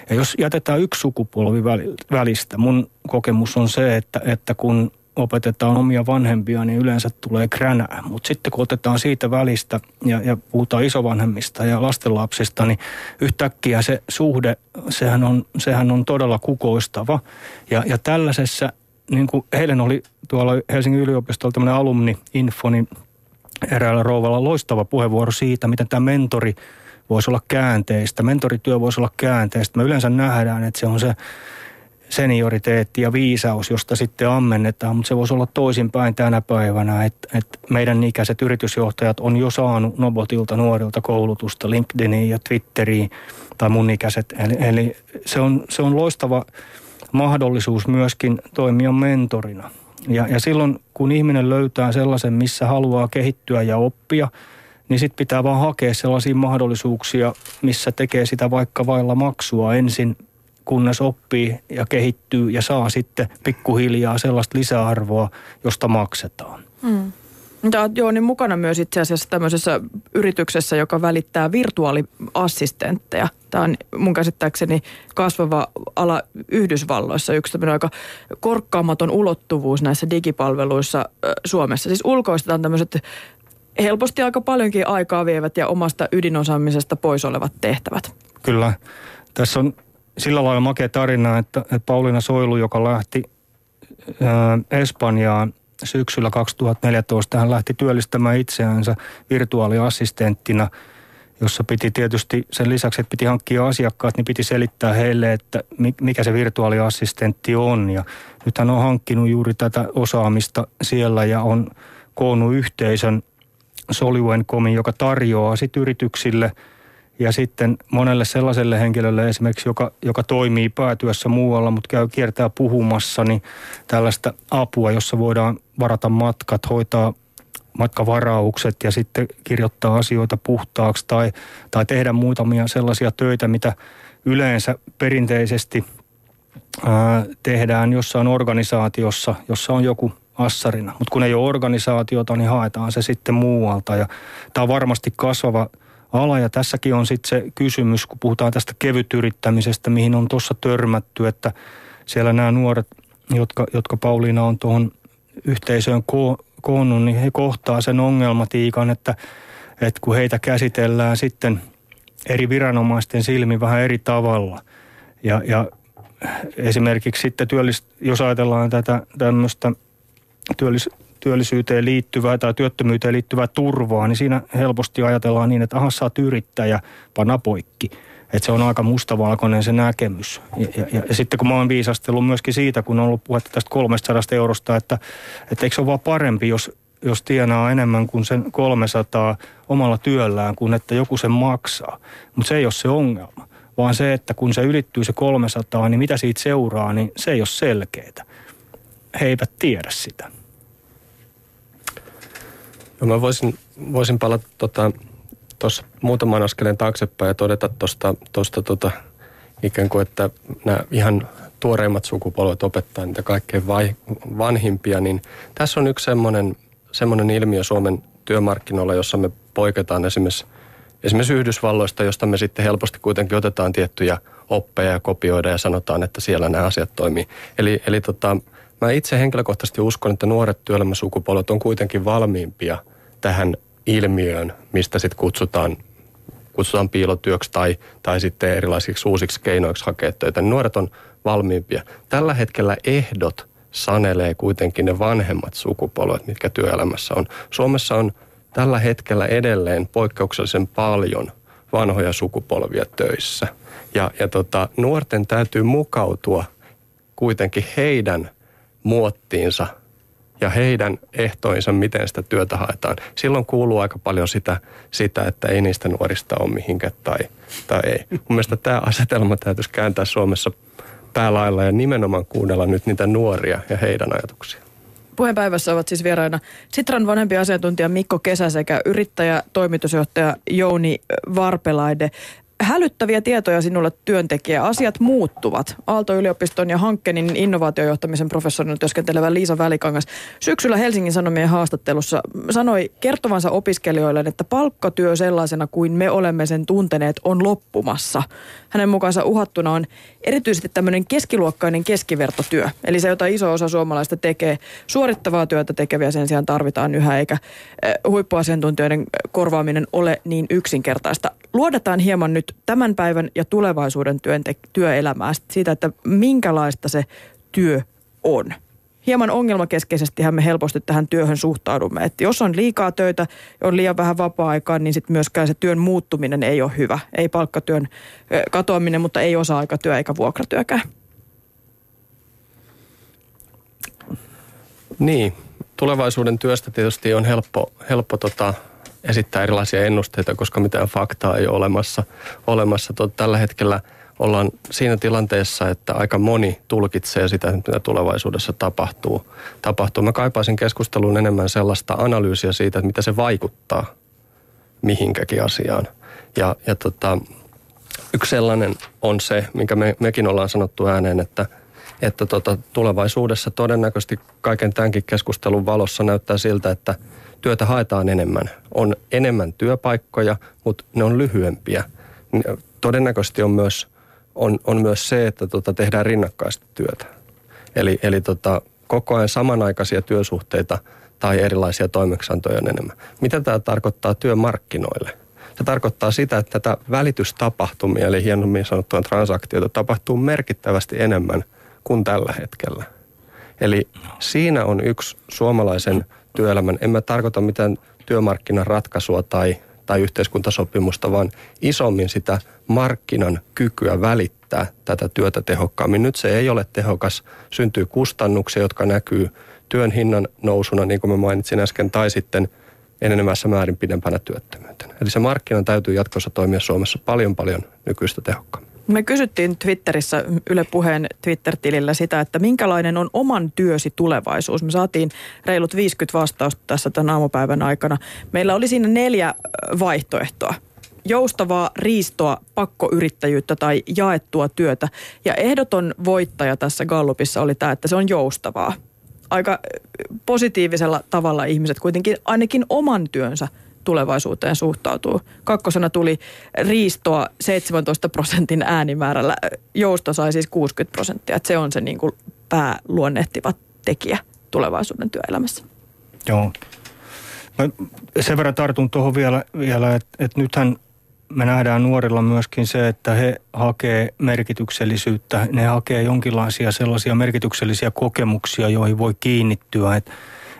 Ja jos jätetään yksi sukupolvi välistä, mun kokemus on se, että, että kun opetetaan omia vanhempia, niin yleensä tulee kränää. Mutta sitten kun otetaan siitä välistä ja, ja puhutaan isovanhemmista ja lastenlapsista, niin yhtäkkiä se suhde, sehän on, sehän on todella kukoistava. Ja, ja tällaisessa, niin kuin eilen oli tuolla Helsingin yliopistolla tämmöinen alumni-info, niin eräällä rouvalla loistava puheenvuoro siitä, miten tämä mentori voisi olla käänteistä. Mentorityö voisi olla käänteistä. Me yleensä nähdään, että se on se senioriteetti ja viisaus, josta sitten ammennetaan, mutta se voisi olla toisinpäin tänä päivänä, että, että meidän ikäiset yritysjohtajat on jo saanut Nobotilta nuorilta koulutusta LinkedIniin ja Twitteriin tai mun ikäiset. Eli, eli se, on, se on loistava mahdollisuus myöskin toimia mentorina. Ja, ja silloin, kun ihminen löytää sellaisen, missä haluaa kehittyä ja oppia, niin sitten pitää vaan hakea sellaisia mahdollisuuksia, missä tekee sitä vaikka vailla maksua ensin kunnes oppii ja kehittyy ja saa sitten pikkuhiljaa sellaista lisäarvoa, josta maksetaan. Mm. Tämä olet Jooni mukana myös itse asiassa tämmöisessä yrityksessä, joka välittää virtuaaliassistentteja. Tämä on mun käsittääkseni kasvava ala Yhdysvalloissa, yksi tämmöinen aika korkkaamaton ulottuvuus näissä digipalveluissa Suomessa. Siis ulkoistetaan tämmöiset helposti aika paljonkin aikaa vievät ja omasta ydinosaamisesta pois olevat tehtävät. Kyllä. Tässä on sillä lailla makea tarina, että, Pauliina Soilu, joka lähti Espanjaan syksyllä 2014, hän lähti työllistämään itseänsä virtuaaliassistenttina, jossa piti tietysti sen lisäksi, että piti hankkia asiakkaat, niin piti selittää heille, että mikä se virtuaaliassistentti on. Ja nyt hän on hankkinut juuri tätä osaamista siellä ja on koonnut yhteisön Soluencomin, joka tarjoaa sitten yrityksille – ja sitten monelle sellaiselle henkilölle esimerkiksi, joka, joka toimii päätyössä muualla, mutta käy kiertää puhumassa, niin tällaista apua, jossa voidaan varata matkat, hoitaa matkavaraukset ja sitten kirjoittaa asioita puhtaaksi tai, tai tehdä muutamia sellaisia töitä, mitä yleensä perinteisesti ää, tehdään jossain organisaatiossa, jossa on joku assarina. Mutta kun ei ole organisaatiota, niin haetaan se sitten muualta. Ja tämä on varmasti kasvava ala. Ja tässäkin on sitten se kysymys, kun puhutaan tästä kevytyrittämisestä, mihin on tuossa törmätty, että siellä nämä nuoret, jotka, jotka Pauliina on tuohon yhteisöön ko- koonnut, niin he kohtaa sen ongelmatiikan, että, että kun heitä käsitellään sitten eri viranomaisten silmin vähän eri tavalla. Ja, ja esimerkiksi sitten työllis, jos ajatellaan tätä tämmöistä työllis, työllisyyteen liittyvää tai työttömyyteen liittyvää turvaa, niin siinä helposti ajatellaan niin, että aha, sä oot yrittäjä, pana poikki. Että se on aika mustavalkoinen se näkemys. Ja, ja, ja, ja sitten kun mä oon viisastellut myöskin siitä, kun on ollut puhetta tästä 300 eurosta, että, että eikö se ole vaan parempi, jos, jos tienaa enemmän kuin sen 300 omalla työllään, kuin että joku sen maksaa. Mutta se ei ole se ongelma, vaan se, että kun se ylittyy se 300, niin mitä siitä seuraa, niin se ei ole selkeää. He eivät tiedä sitä. No mä voisin, voisin palata tuossa muutaman askeleen taaksepäin ja todeta tuosta tosta, tota, ikään kuin, että nämä ihan tuoreimmat sukupolvet opettaa niitä kaikkein vai, vanhimpia, niin tässä on yksi semmoinen, semmoinen ilmiö Suomen työmarkkinoilla, jossa me poiketaan esimerkiksi, esimerkiksi Yhdysvalloista, josta me sitten helposti kuitenkin otetaan tiettyjä oppeja ja kopioida ja sanotaan, että siellä nämä asiat toimii. Eli, eli tota, mä itse henkilökohtaisesti uskon, että nuoret työelämäsukupolvet on kuitenkin valmiimpia – tähän ilmiöön, mistä sitten kutsutaan, kutsutaan piilotyöksi tai, tai sitten erilaisiksi uusiksi keinoiksi hakea töitä. Nuoret on valmiimpia. Tällä hetkellä ehdot sanelee kuitenkin ne vanhemmat sukupolvet, mitkä työelämässä on. Suomessa on tällä hetkellä edelleen poikkeuksellisen paljon vanhoja sukupolvia töissä. Ja, ja tota, nuorten täytyy mukautua kuitenkin heidän muottiinsa – ja heidän ehtoinsa, miten sitä työtä haetaan. Silloin kuuluu aika paljon sitä, sitä että ei niistä nuorista ole mihinkään tai, tai ei. Mun mielestä tämä asetelma täytyisi kääntää Suomessa päälailla ja nimenomaan kuunnella nyt niitä nuoria ja heidän ajatuksia. Puheenpäivässä ovat siis vieraina Sitran vanhempi asiantuntija Mikko Kesä sekä yrittäjä, toimitusjohtaja Jouni Varpelaide. Hälyttäviä tietoja sinulle työntekijä. Asiat muuttuvat. Aalto-yliopiston ja Hankkenin innovaatiojohtamisen professorina työskentelevä Liisa Välikangas syksyllä Helsingin Sanomien haastattelussa sanoi kertovansa opiskelijoille, että palkkatyö sellaisena kuin me olemme sen tunteneet on loppumassa. Hänen mukaansa uhattuna on erityisesti tämmöinen keskiluokkainen keskivertotyö. Eli se, jota iso osa suomalaista tekee. Suorittavaa työtä tekeviä sen sijaan tarvitaan yhä, eikä eh, huippuasiantuntijoiden korvaaminen ole niin yksinkertaista. Luodataan hieman nyt tämän päivän ja tulevaisuuden työnte- työelämää siitä, että minkälaista se työ on. Hieman ongelmakeskeisesti me helposti tähän työhön suhtaudumme. Että jos on liikaa töitä on liian vähän vapaa-aikaa, niin sitten myöskään se työn muuttuminen ei ole hyvä. Ei palkkatyön katoaminen, mutta ei osa-aikatyö eikä vuokratyökään. Niin, tulevaisuuden työstä tietysti on helppo, helppo tota, esittää erilaisia ennusteita, koska mitään faktaa ei ole olemassa. olemassa. Tällä hetkellä ollaan siinä tilanteessa, että aika moni tulkitsee sitä, mitä tulevaisuudessa tapahtuu. tapahtuu. Mä kaipaisin keskusteluun enemmän sellaista analyysiä siitä, että mitä se vaikuttaa mihinkäkin asiaan. Ja, ja tota, yksi sellainen on se, minkä me, mekin ollaan sanottu ääneen, että, että tota, tulevaisuudessa todennäköisesti kaiken tämänkin keskustelun valossa näyttää siltä, että – työtä haetaan enemmän. On enemmän työpaikkoja, mutta ne on lyhyempiä. Todennäköisesti on myös, on, on myös se, että tota, tehdään rinnakkaista työtä. Eli, eli tota, koko ajan samanaikaisia työsuhteita tai erilaisia toimeksiantoja on enemmän. Mitä tämä tarkoittaa työmarkkinoille? Se tarkoittaa sitä, että tätä välitystapahtumia, eli hienommin sanottua transaktioita, tapahtuu merkittävästi enemmän kuin tällä hetkellä. Eli siinä on yksi suomalaisen työelämän. En mä tarkoita mitään työmarkkinan ratkaisua tai, tai yhteiskuntasopimusta, vaan isommin sitä markkinan kykyä välittää tätä työtä tehokkaammin. Nyt se ei ole tehokas, syntyy kustannuksia, jotka näkyy työn hinnan nousuna, niin kuin mä mainitsin äsken, tai sitten enenemässä määrin pidempänä työttömyytenä. Eli se markkinan täytyy jatkossa toimia Suomessa paljon paljon nykyistä tehokkaammin. Me kysyttiin Twitterissä, Yle Puheen Twitter-tilillä sitä, että minkälainen on oman työsi tulevaisuus. Me saatiin reilut 50 vastausta tässä tämän aamupäivän aikana. Meillä oli siinä neljä vaihtoehtoa. Joustavaa riistoa, pakkoyrittäjyyttä tai jaettua työtä. Ja ehdoton voittaja tässä Gallupissa oli tämä, että se on joustavaa. Aika positiivisella tavalla ihmiset kuitenkin ainakin oman työnsä tulevaisuuteen suhtautuu. Kakkosena tuli riistoa 17 prosentin äänimäärällä. Jousto sai siis 60 prosenttia. Se on se niin kuin pääluonnehtiva tekijä tulevaisuuden työelämässä. Joo. Mä sen verran tartun tuohon vielä, vielä että, että nythän me nähdään nuorilla myöskin se, että he hakee merkityksellisyyttä. Ne hakee jonkinlaisia sellaisia merkityksellisiä kokemuksia, joihin voi kiinnittyä. Että,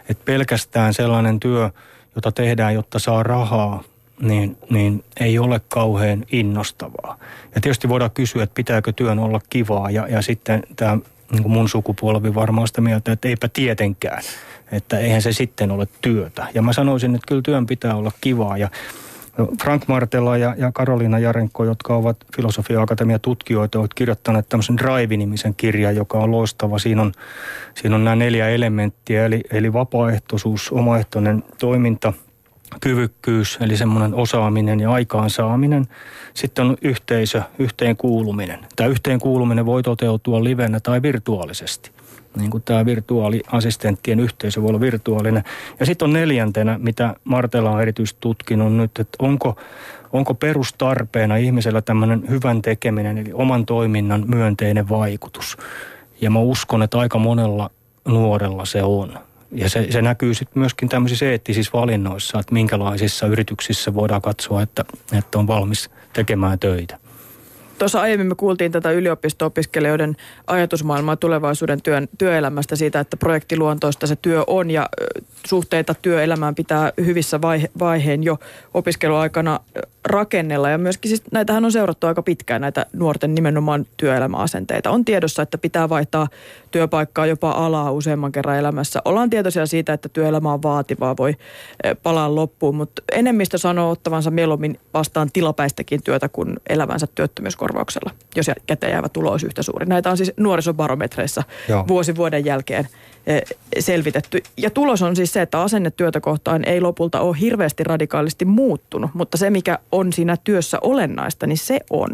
että pelkästään sellainen työ – jota tehdään, jotta saa rahaa, niin, niin ei ole kauhean innostavaa. Ja tietysti voidaan kysyä, että pitääkö työn olla kivaa. Ja, ja sitten tämä niin mun sukupolvi varmaan sitä mieltä, että eipä tietenkään. Että eihän se sitten ole työtä. Ja mä sanoisin, että kyllä työn pitää olla kivaa. Ja Frank Martella ja, ja Karolina Jarenko, jotka ovat filosofia-akatemian tutkijoita, ovat kirjoittaneet tämmöisen Drive-nimisen kirjan, joka on loistava. Siinä on, siinä on nämä neljä elementtiä, eli, eli vapaaehtoisuus, omaehtoinen toiminta, kyvykkyys, eli semmoinen osaaminen ja aikaansaaminen. Sitten on yhteisö, yhteenkuuluminen. Tämä yhteenkuuluminen voi toteutua livenä tai virtuaalisesti niin kuin tämä virtuaaliassistenttien yhteisö voi olla virtuaalinen. Ja sitten on neljäntenä, mitä Martela on erityisesti tutkinut nyt, että onko, onko perustarpeena ihmisellä tämmöinen hyvän tekeminen, eli oman toiminnan myönteinen vaikutus. Ja mä uskon, että aika monella nuorella se on. Ja se, se näkyy sitten myöskin tämmöisissä eettisissä valinnoissa, että minkälaisissa yrityksissä voidaan katsoa, että, että on valmis tekemään töitä. Tuossa aiemmin me kuultiin tätä yliopisto-opiskelijoiden ajatusmaailmaa tulevaisuuden työn, työelämästä siitä, että projektiluontoista se työ on ja suhteita työelämään pitää hyvissä vaihe, vaiheen jo opiskeluaikana rakennella. Ja myöskin siis näitähän on seurattu aika pitkään näitä nuorten nimenomaan työelämäasenteita. On tiedossa, että pitää vaihtaa työpaikkaa jopa alaa useamman kerran elämässä. Ollaan tietoisia siitä, että työelämä on vaativaa, voi palaa loppuun, mutta enemmistö sanoo ottavansa mieluummin vastaan tilapäistäkin työtä kuin elävänsä työttömyyskorvauksia korvauksella, jos käteen jäävä tulo olisi yhtä suuri. Näitä on siis nuorisobarometreissa Joo. vuosi vuoden jälkeen eh, selvitetty. Ja tulos on siis se, että asenne työtä kohtaan ei lopulta ole hirveästi radikaalisti muuttunut, mutta se mikä on siinä työssä olennaista, niin se on.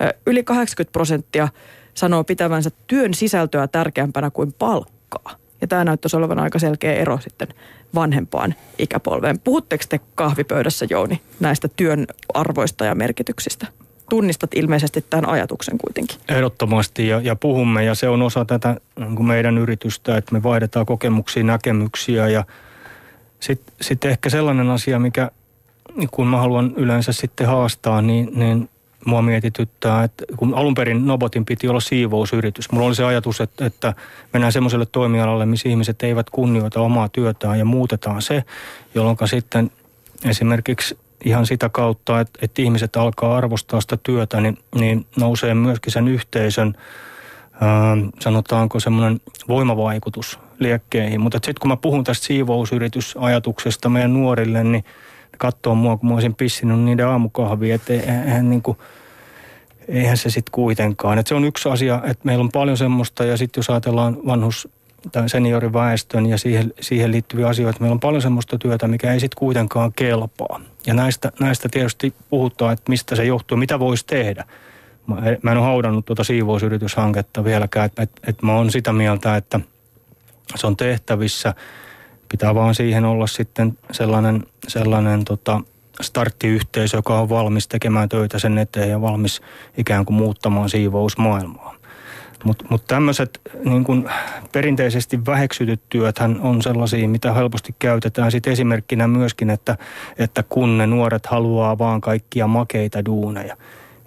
Eh, yli 80 prosenttia sanoo pitävänsä työn sisältöä tärkeämpänä kuin palkkaa. Ja tämä näyttäisi olevan aika selkeä ero sitten vanhempaan ikäpolveen. Puhutteko te kahvipöydässä, Jouni, näistä työn arvoista ja merkityksistä? Tunnistat ilmeisesti tämän ajatuksen kuitenkin. Ehdottomasti ja, ja puhumme ja se on osa tätä niin meidän yritystä, että me vaihdetaan kokemuksia, näkemyksiä ja sitten sit ehkä sellainen asia, mikä kun mä haluan yleensä sitten haastaa, niin, niin mua mietityttää, että kun alun perin Nobotin piti olla siivousyritys, mulla oli se ajatus, että, että mennään semmoiselle toimialalle, missä ihmiset eivät kunnioita omaa työtään ja muutetaan se, jolloin sitten esimerkiksi ihan sitä kautta, että, että ihmiset alkaa arvostaa sitä työtä, niin, niin nousee myöskin sen yhteisön, ää, sanotaanko semmoinen voimavaikutus liekkeihin. Mutta sitten kun mä puhun tästä siivousyritysajatuksesta meidän nuorille, niin katsoo mua, kun mä olisin pissinyt niiden aamukahvia, että eihän, niin kuin, eihän se sitten kuitenkaan. Et se on yksi asia, että meillä on paljon semmoista ja sitten jos ajatellaan vanhus- tai senioriväestön ja siihen, siihen liittyviä asioita, meillä on paljon semmoista työtä, mikä ei sitten kuitenkaan kelpaa. Ja näistä, näistä tietysti puhutaan, että mistä se johtuu, mitä voisi tehdä. Mä en ole haudannut tuota siivousyrityshanketta vieläkään, että et, et mä oon sitä mieltä, että se on tehtävissä – Pitää vaan siihen olla sitten sellainen, sellainen tota, starttiyhteisö, joka on valmis tekemään töitä sen eteen ja valmis ikään kuin muuttamaan siivousmaailmaa. Mutta mut tämmöiset niin kun perinteisesti väheksytyt työthän on sellaisia, mitä helposti käytetään sitten esimerkkinä myöskin, että, että kun ne nuoret haluaa vaan kaikkia makeita duuneja.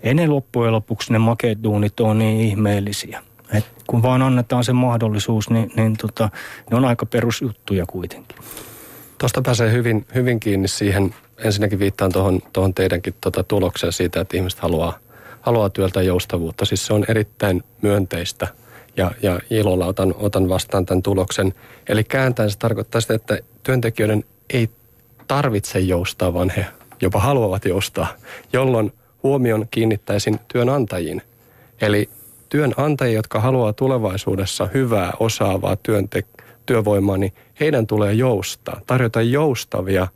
Ei ne loppujen lopuksi ne makeet duunit ole niin ihmeellisiä. Et kun vaan annetaan se mahdollisuus, niin, niin tota, ne on aika perusjuttuja kuitenkin. Tuosta pääsee hyvin, hyvin kiinni siihen, ensinnäkin viittaan tuohon, tuohon teidänkin tota tulokseen siitä, että ihmiset haluaa, haluaa työltä joustavuutta. Siis se on erittäin myönteistä ja, ja ilolla otan, otan vastaan tämän tuloksen. Eli kääntäen se tarkoittaa sitä, että työntekijöiden ei tarvitse joustaa, vaan he jopa haluavat joustaa, jolloin huomion kiinnittäisin työnantajiin. Eli työnantajia, jotka haluaa tulevaisuudessa hyvää, osaavaa työnte- työvoimaa, niin heidän tulee joustaa, tarjota joustavia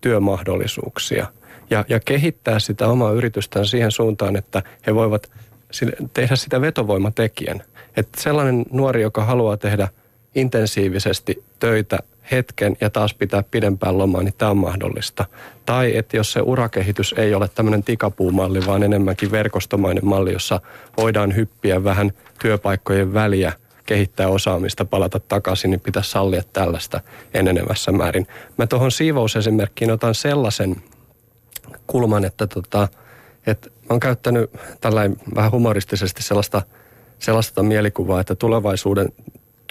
työmahdollisuuksia ja, ja kehittää sitä omaa yritystään siihen suuntaan, että he voivat tehdä sitä vetovoimatekijän. Että sellainen nuori, joka haluaa tehdä intensiivisesti töitä hetken ja taas pitää pidempään lomaa, niin tämä on mahdollista. Tai että jos se urakehitys ei ole tämmöinen tikapuumalli, vaan enemmänkin verkostomainen malli, jossa voidaan hyppiä vähän työpaikkojen väliä, kehittää osaamista, palata takaisin, niin pitäisi sallia tällaista enenevässä määrin. Mä tuohon siivousesimerkkiin otan sellaisen kulman, että tota, että mä oon käyttänyt tällainen vähän humoristisesti sellaista, sellaista mielikuvaa, että tulevaisuuden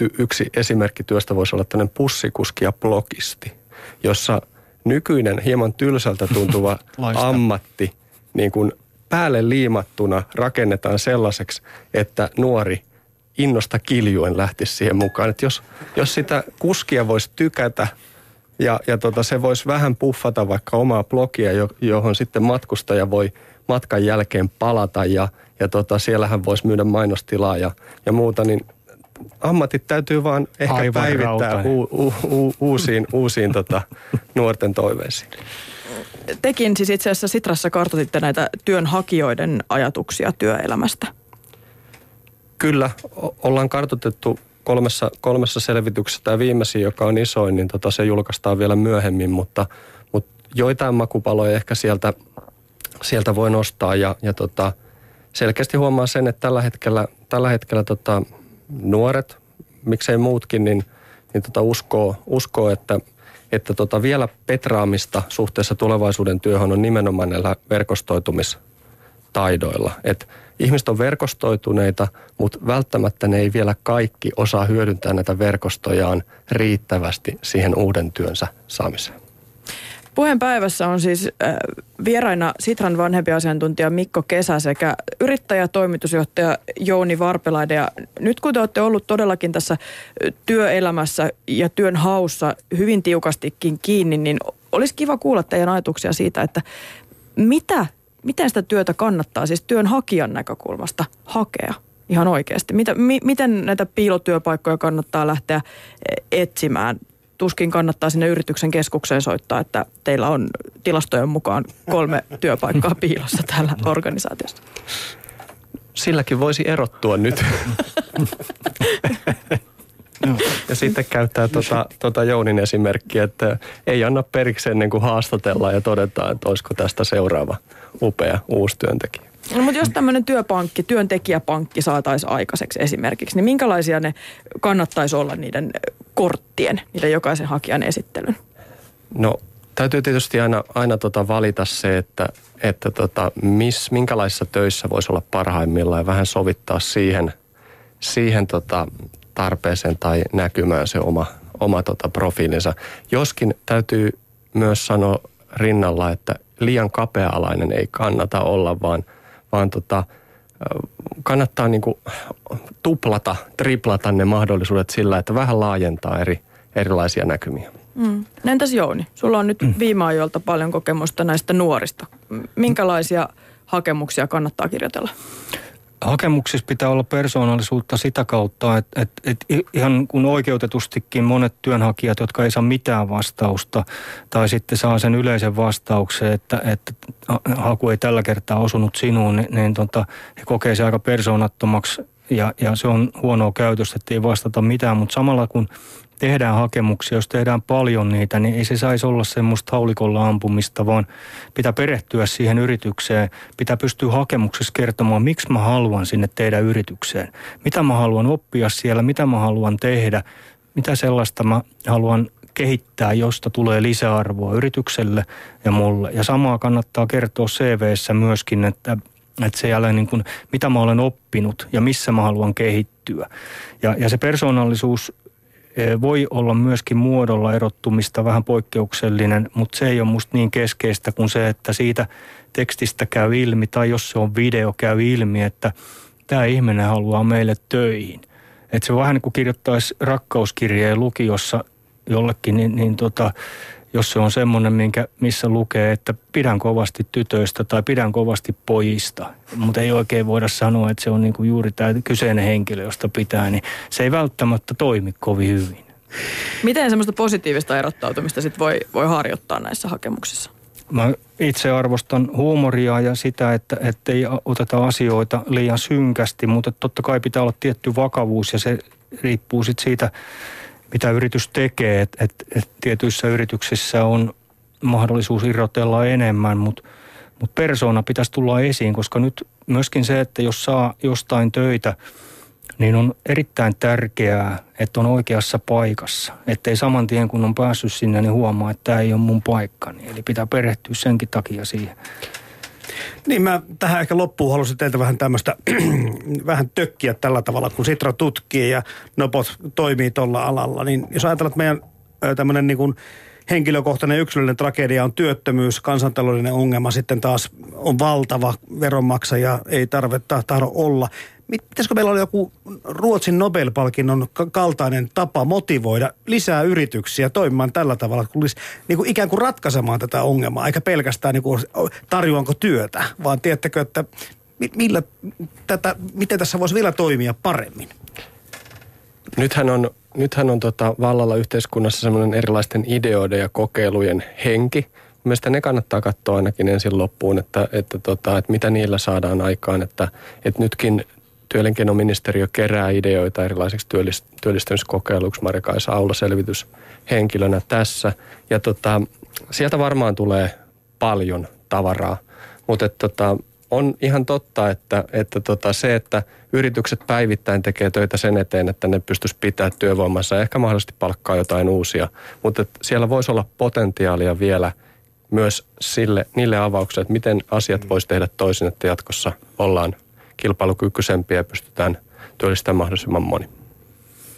yksi esimerkki työstä voisi olla tämmöinen pussikuski ja blogisti, jossa nykyinen hieman tylsältä tuntuva ammatti niin kuin päälle liimattuna rakennetaan sellaiseksi, että nuori innosta kiljuen lähtisi siihen mukaan. Että jos, jos sitä kuskia voisi tykätä ja, ja tota, se voisi vähän puffata vaikka omaa blogia, johon sitten matkustaja voi matkan jälkeen palata ja, ja tota, siellähän voisi myydä mainostilaa ja, ja muuta, niin ammatit täytyy vaan ehkä Aivan päivittää u, u, u, uusiin, uusiin tota, nuorten toiveisiin. Tekin siis itse asiassa Sitrassa kartoititte näitä työnhakijoiden ajatuksia työelämästä. Kyllä, ollaan kartoitettu kolmessa, kolmessa selvityksessä. Tämä viimeisin, joka on isoin, niin tota, se julkaistaan vielä myöhemmin, mutta, mutta joitain makupaloja ehkä sieltä, sieltä voi nostaa ja, ja tota, selkeästi huomaa sen, että tällä hetkellä, tällä hetkellä tota, nuoret, miksei muutkin, niin, niin tota uskoo, uskoo, että, että tota vielä petraamista suhteessa tulevaisuuden työhön on nimenomaan näillä verkostoitumistaidoilla. Et ihmiset on verkostoituneita, mutta välttämättä ne ei vielä kaikki osaa hyödyntää näitä verkostojaan riittävästi siihen uuden työnsä saamiseen. Puheenpäivässä on siis äh, vieraina Sitran vanhempi asiantuntija Mikko Kesä sekä yrittäjä, toimitusjohtaja Jouni Varpelaide. Ja nyt kun te olette ollut todellakin tässä työelämässä ja työn haussa hyvin tiukastikin kiinni, niin olisi kiva kuulla teidän ajatuksia siitä, että mitä miten sitä työtä kannattaa siis työnhakijan näkökulmasta hakea ihan oikeasti? Mitä, mi, miten näitä piilotyöpaikkoja kannattaa lähteä e, etsimään? Tuskin kannattaa sinne yrityksen keskukseen soittaa, että teillä on tilastojen mukaan kolme työpaikkaa piilossa täällä organisaatiossa. Silläkin voisi erottua nyt. Ja sitten käyttää tuota, tuota Jounin esimerkkiä, että ei anna periksi ennen kuin haastatellaan ja todetaan, että olisiko tästä seuraava upea uusi työntekijä. No, mutta jos tämmöinen työpankki, työntekijäpankki saataisiin aikaiseksi esimerkiksi, niin minkälaisia ne kannattaisi olla niiden korttien, niiden jokaisen hakijan esittelyn? No täytyy tietysti aina, aina tota valita se, että, että tota, miss, minkälaisissa töissä voisi olla parhaimmillaan ja vähän sovittaa siihen, siihen tota, tarpeeseen tai näkymään se oma, oma tota profiilinsa. Joskin täytyy myös sanoa rinnalla, että liian kapea-alainen ei kannata olla, vaan, vaan tota, kannattaa niinku tuplata, triplata ne mahdollisuudet sillä, että vähän laajentaa eri, erilaisia näkymiä. Mm. Entäs Jouni, sulla on nyt mm. viime ajoilta paljon kokemusta näistä nuorista. Minkälaisia hakemuksia kannattaa kirjoitella? Hakemuksissa pitää olla persoonallisuutta sitä kautta, että, että, että ihan kun oikeutetustikin monet työnhakijat, jotka ei saa mitään vastausta tai sitten saa sen yleisen vastauksen, että, että haku ei tällä kertaa osunut sinuun, niin, niin tota, he kokee se aika persoonattomaksi ja, ja se on huonoa käytöstä, että ei vastata mitään, mutta samalla kun tehdään hakemuksia, jos tehdään paljon niitä, niin ei se saisi olla semmoista haulikolla ampumista, vaan pitää perehtyä siihen yritykseen. Pitää pystyä hakemuksessa kertomaan, miksi mä haluan sinne tehdä yritykseen. Mitä mä haluan oppia siellä, mitä mä haluan tehdä, mitä sellaista mä haluan kehittää, josta tulee lisäarvoa yritykselle ja mulle. Ja samaa kannattaa kertoa CVssä myöskin, että että se jälleen niin kuin, mitä mä olen oppinut ja missä mä haluan kehittyä. Ja, ja se persoonallisuus voi olla myöskin muodolla erottumista vähän poikkeuksellinen, mutta se ei ole musta niin keskeistä kuin se, että siitä tekstistä käy ilmi tai jos se on video käy ilmi, että tämä ihminen haluaa meille töihin. Että se vähän niin kuin kirjoittaisi rakkauskirjeen lukiossa jollekin, niin, niin tota, jos se on semmoinen, minkä, missä lukee, että pidän kovasti tytöistä tai pidän kovasti pojista, mutta ei oikein voida sanoa, että se on niin kuin juuri tämä kyseinen henkilö, josta pitää, niin se ei välttämättä toimi kovin hyvin. Miten semmoista positiivista erottautumista sit voi, voi harjoittaa näissä hakemuksissa? Mä itse arvostan huumoria ja sitä, että ei oteta asioita liian synkästi, mutta totta kai pitää olla tietty vakavuus ja se riippuu sitten siitä, mitä yritys tekee. Et, et, et tietyissä yrityksissä on mahdollisuus irrotella enemmän, mutta mut persoona pitäisi tulla esiin, koska nyt myöskin se, että jos saa jostain töitä, niin on erittäin tärkeää, että on oikeassa paikassa. Että ei saman tien kun on päässyt sinne, niin huomaa, että tämä ei ole mun paikkani. Eli pitää perehtyä senkin takia siihen. Niin mä tähän ehkä loppuun halusin teiltä vähän tämmöistä vähän tökkiä tällä tavalla, kun Sitra tutkii ja Nopot toimii tuolla alalla. Niin jos ajatellaan, että meidän tämmöinen niin henkilökohtainen yksilöllinen tragedia on työttömyys, kansantaloudellinen ongelma sitten taas on valtava, veronmaksaja ei tarvetta tahdo olla. Pitäisikö meillä olla joku Ruotsin Nobel-palkinnon kaltainen tapa motivoida lisää yrityksiä toimimaan tällä tavalla, kun olisi niin kuin ikään kuin ratkaisemaan tätä ongelmaa, eikä pelkästään niin kuin tarjoanko työtä, vaan tiedättekö, että millä tätä, miten tässä voisi vielä toimia paremmin? Nythän on, nythän on tota vallalla yhteiskunnassa semmoinen erilaisten ideoiden ja kokeilujen henki. Mielestäni ne kannattaa katsoa ainakin ensin loppuun, että, että, tota, että mitä niillä saadaan aikaan. Että, että nytkin Työelinkeinoministeriö kerää ideoita erilaisiksi työllistämiskokeiluksi. Marika-Kaisa Aula selvityshenkilönä tässä. Ja tota, sieltä varmaan tulee paljon tavaraa. Mutta tota, on ihan totta, että, että tota se, että yritykset päivittäin tekee töitä sen eteen, että ne pystyisi pitää työvoimassa ja ehkä mahdollisesti palkkaa jotain uusia. Mutta siellä voisi olla potentiaalia vielä myös sille, niille avauksille, että miten asiat voisi tehdä toisin, että jatkossa ollaan kilpailukykyisempiä ja pystytään työllistämään mahdollisimman moni.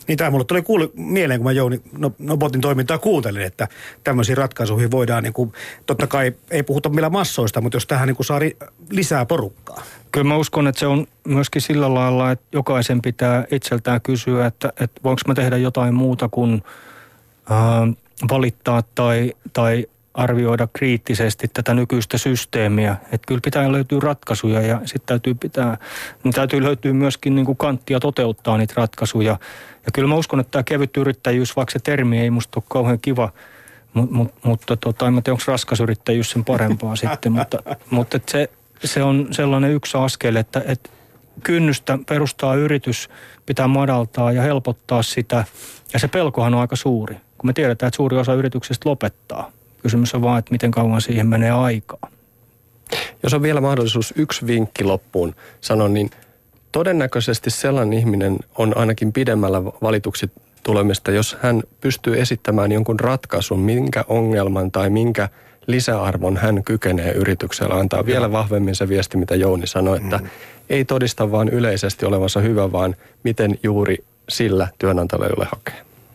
Niin tämä mulle tuli kuuli mieleen, kun mä Jouni Nobotin toimintaa kuuntelin, että tämmöisiin ratkaisuihin voidaan, niin kuin, totta kai ei puhuta millä massoista, mutta jos tähän niin kuin saa lisää porukkaa. Kyllä mä uskon, että se on myöskin sillä lailla, että jokaisen pitää itseltään kysyä, että, että voinko mä tehdä jotain muuta kuin äh, valittaa tai, tai arvioida kriittisesti tätä nykyistä systeemiä. Että kyllä pitää löytyä ratkaisuja ja sitten täytyy, pitää, niin täytyy löytyä myöskin niin kuin kanttia toteuttaa niitä ratkaisuja. Ja kyllä mä uskon, että tämä kevyt yrittäjyys, vaikka se termi ei musta ole kauhean kiva, mut, mut, mutta tota, en tiedä, onko raskas yrittäjyys sen parempaa sitten, mutta, mutta se, se on sellainen yksi askel, että, että kynnystä perustaa yritys pitää madaltaa ja helpottaa sitä. Ja se pelkohan on aika suuri, kun me tiedetään, että suuri osa yrityksistä lopettaa. Kysymys on vaan, että miten kauan siihen menee aikaa. Jos on vielä mahdollisuus yksi vinkki loppuun sanoa, niin todennäköisesti sellainen ihminen on ainakin pidemmällä valituksi tulemista, jos hän pystyy esittämään jonkun ratkaisun, minkä ongelman tai minkä lisäarvon hän kykenee yrityksellä antaa. Vielä vahvemmin se viesti, mitä Jouni sanoi, että mm. ei todista vaan yleisesti olevansa hyvä, vaan miten juuri sillä työnantajalle hakee.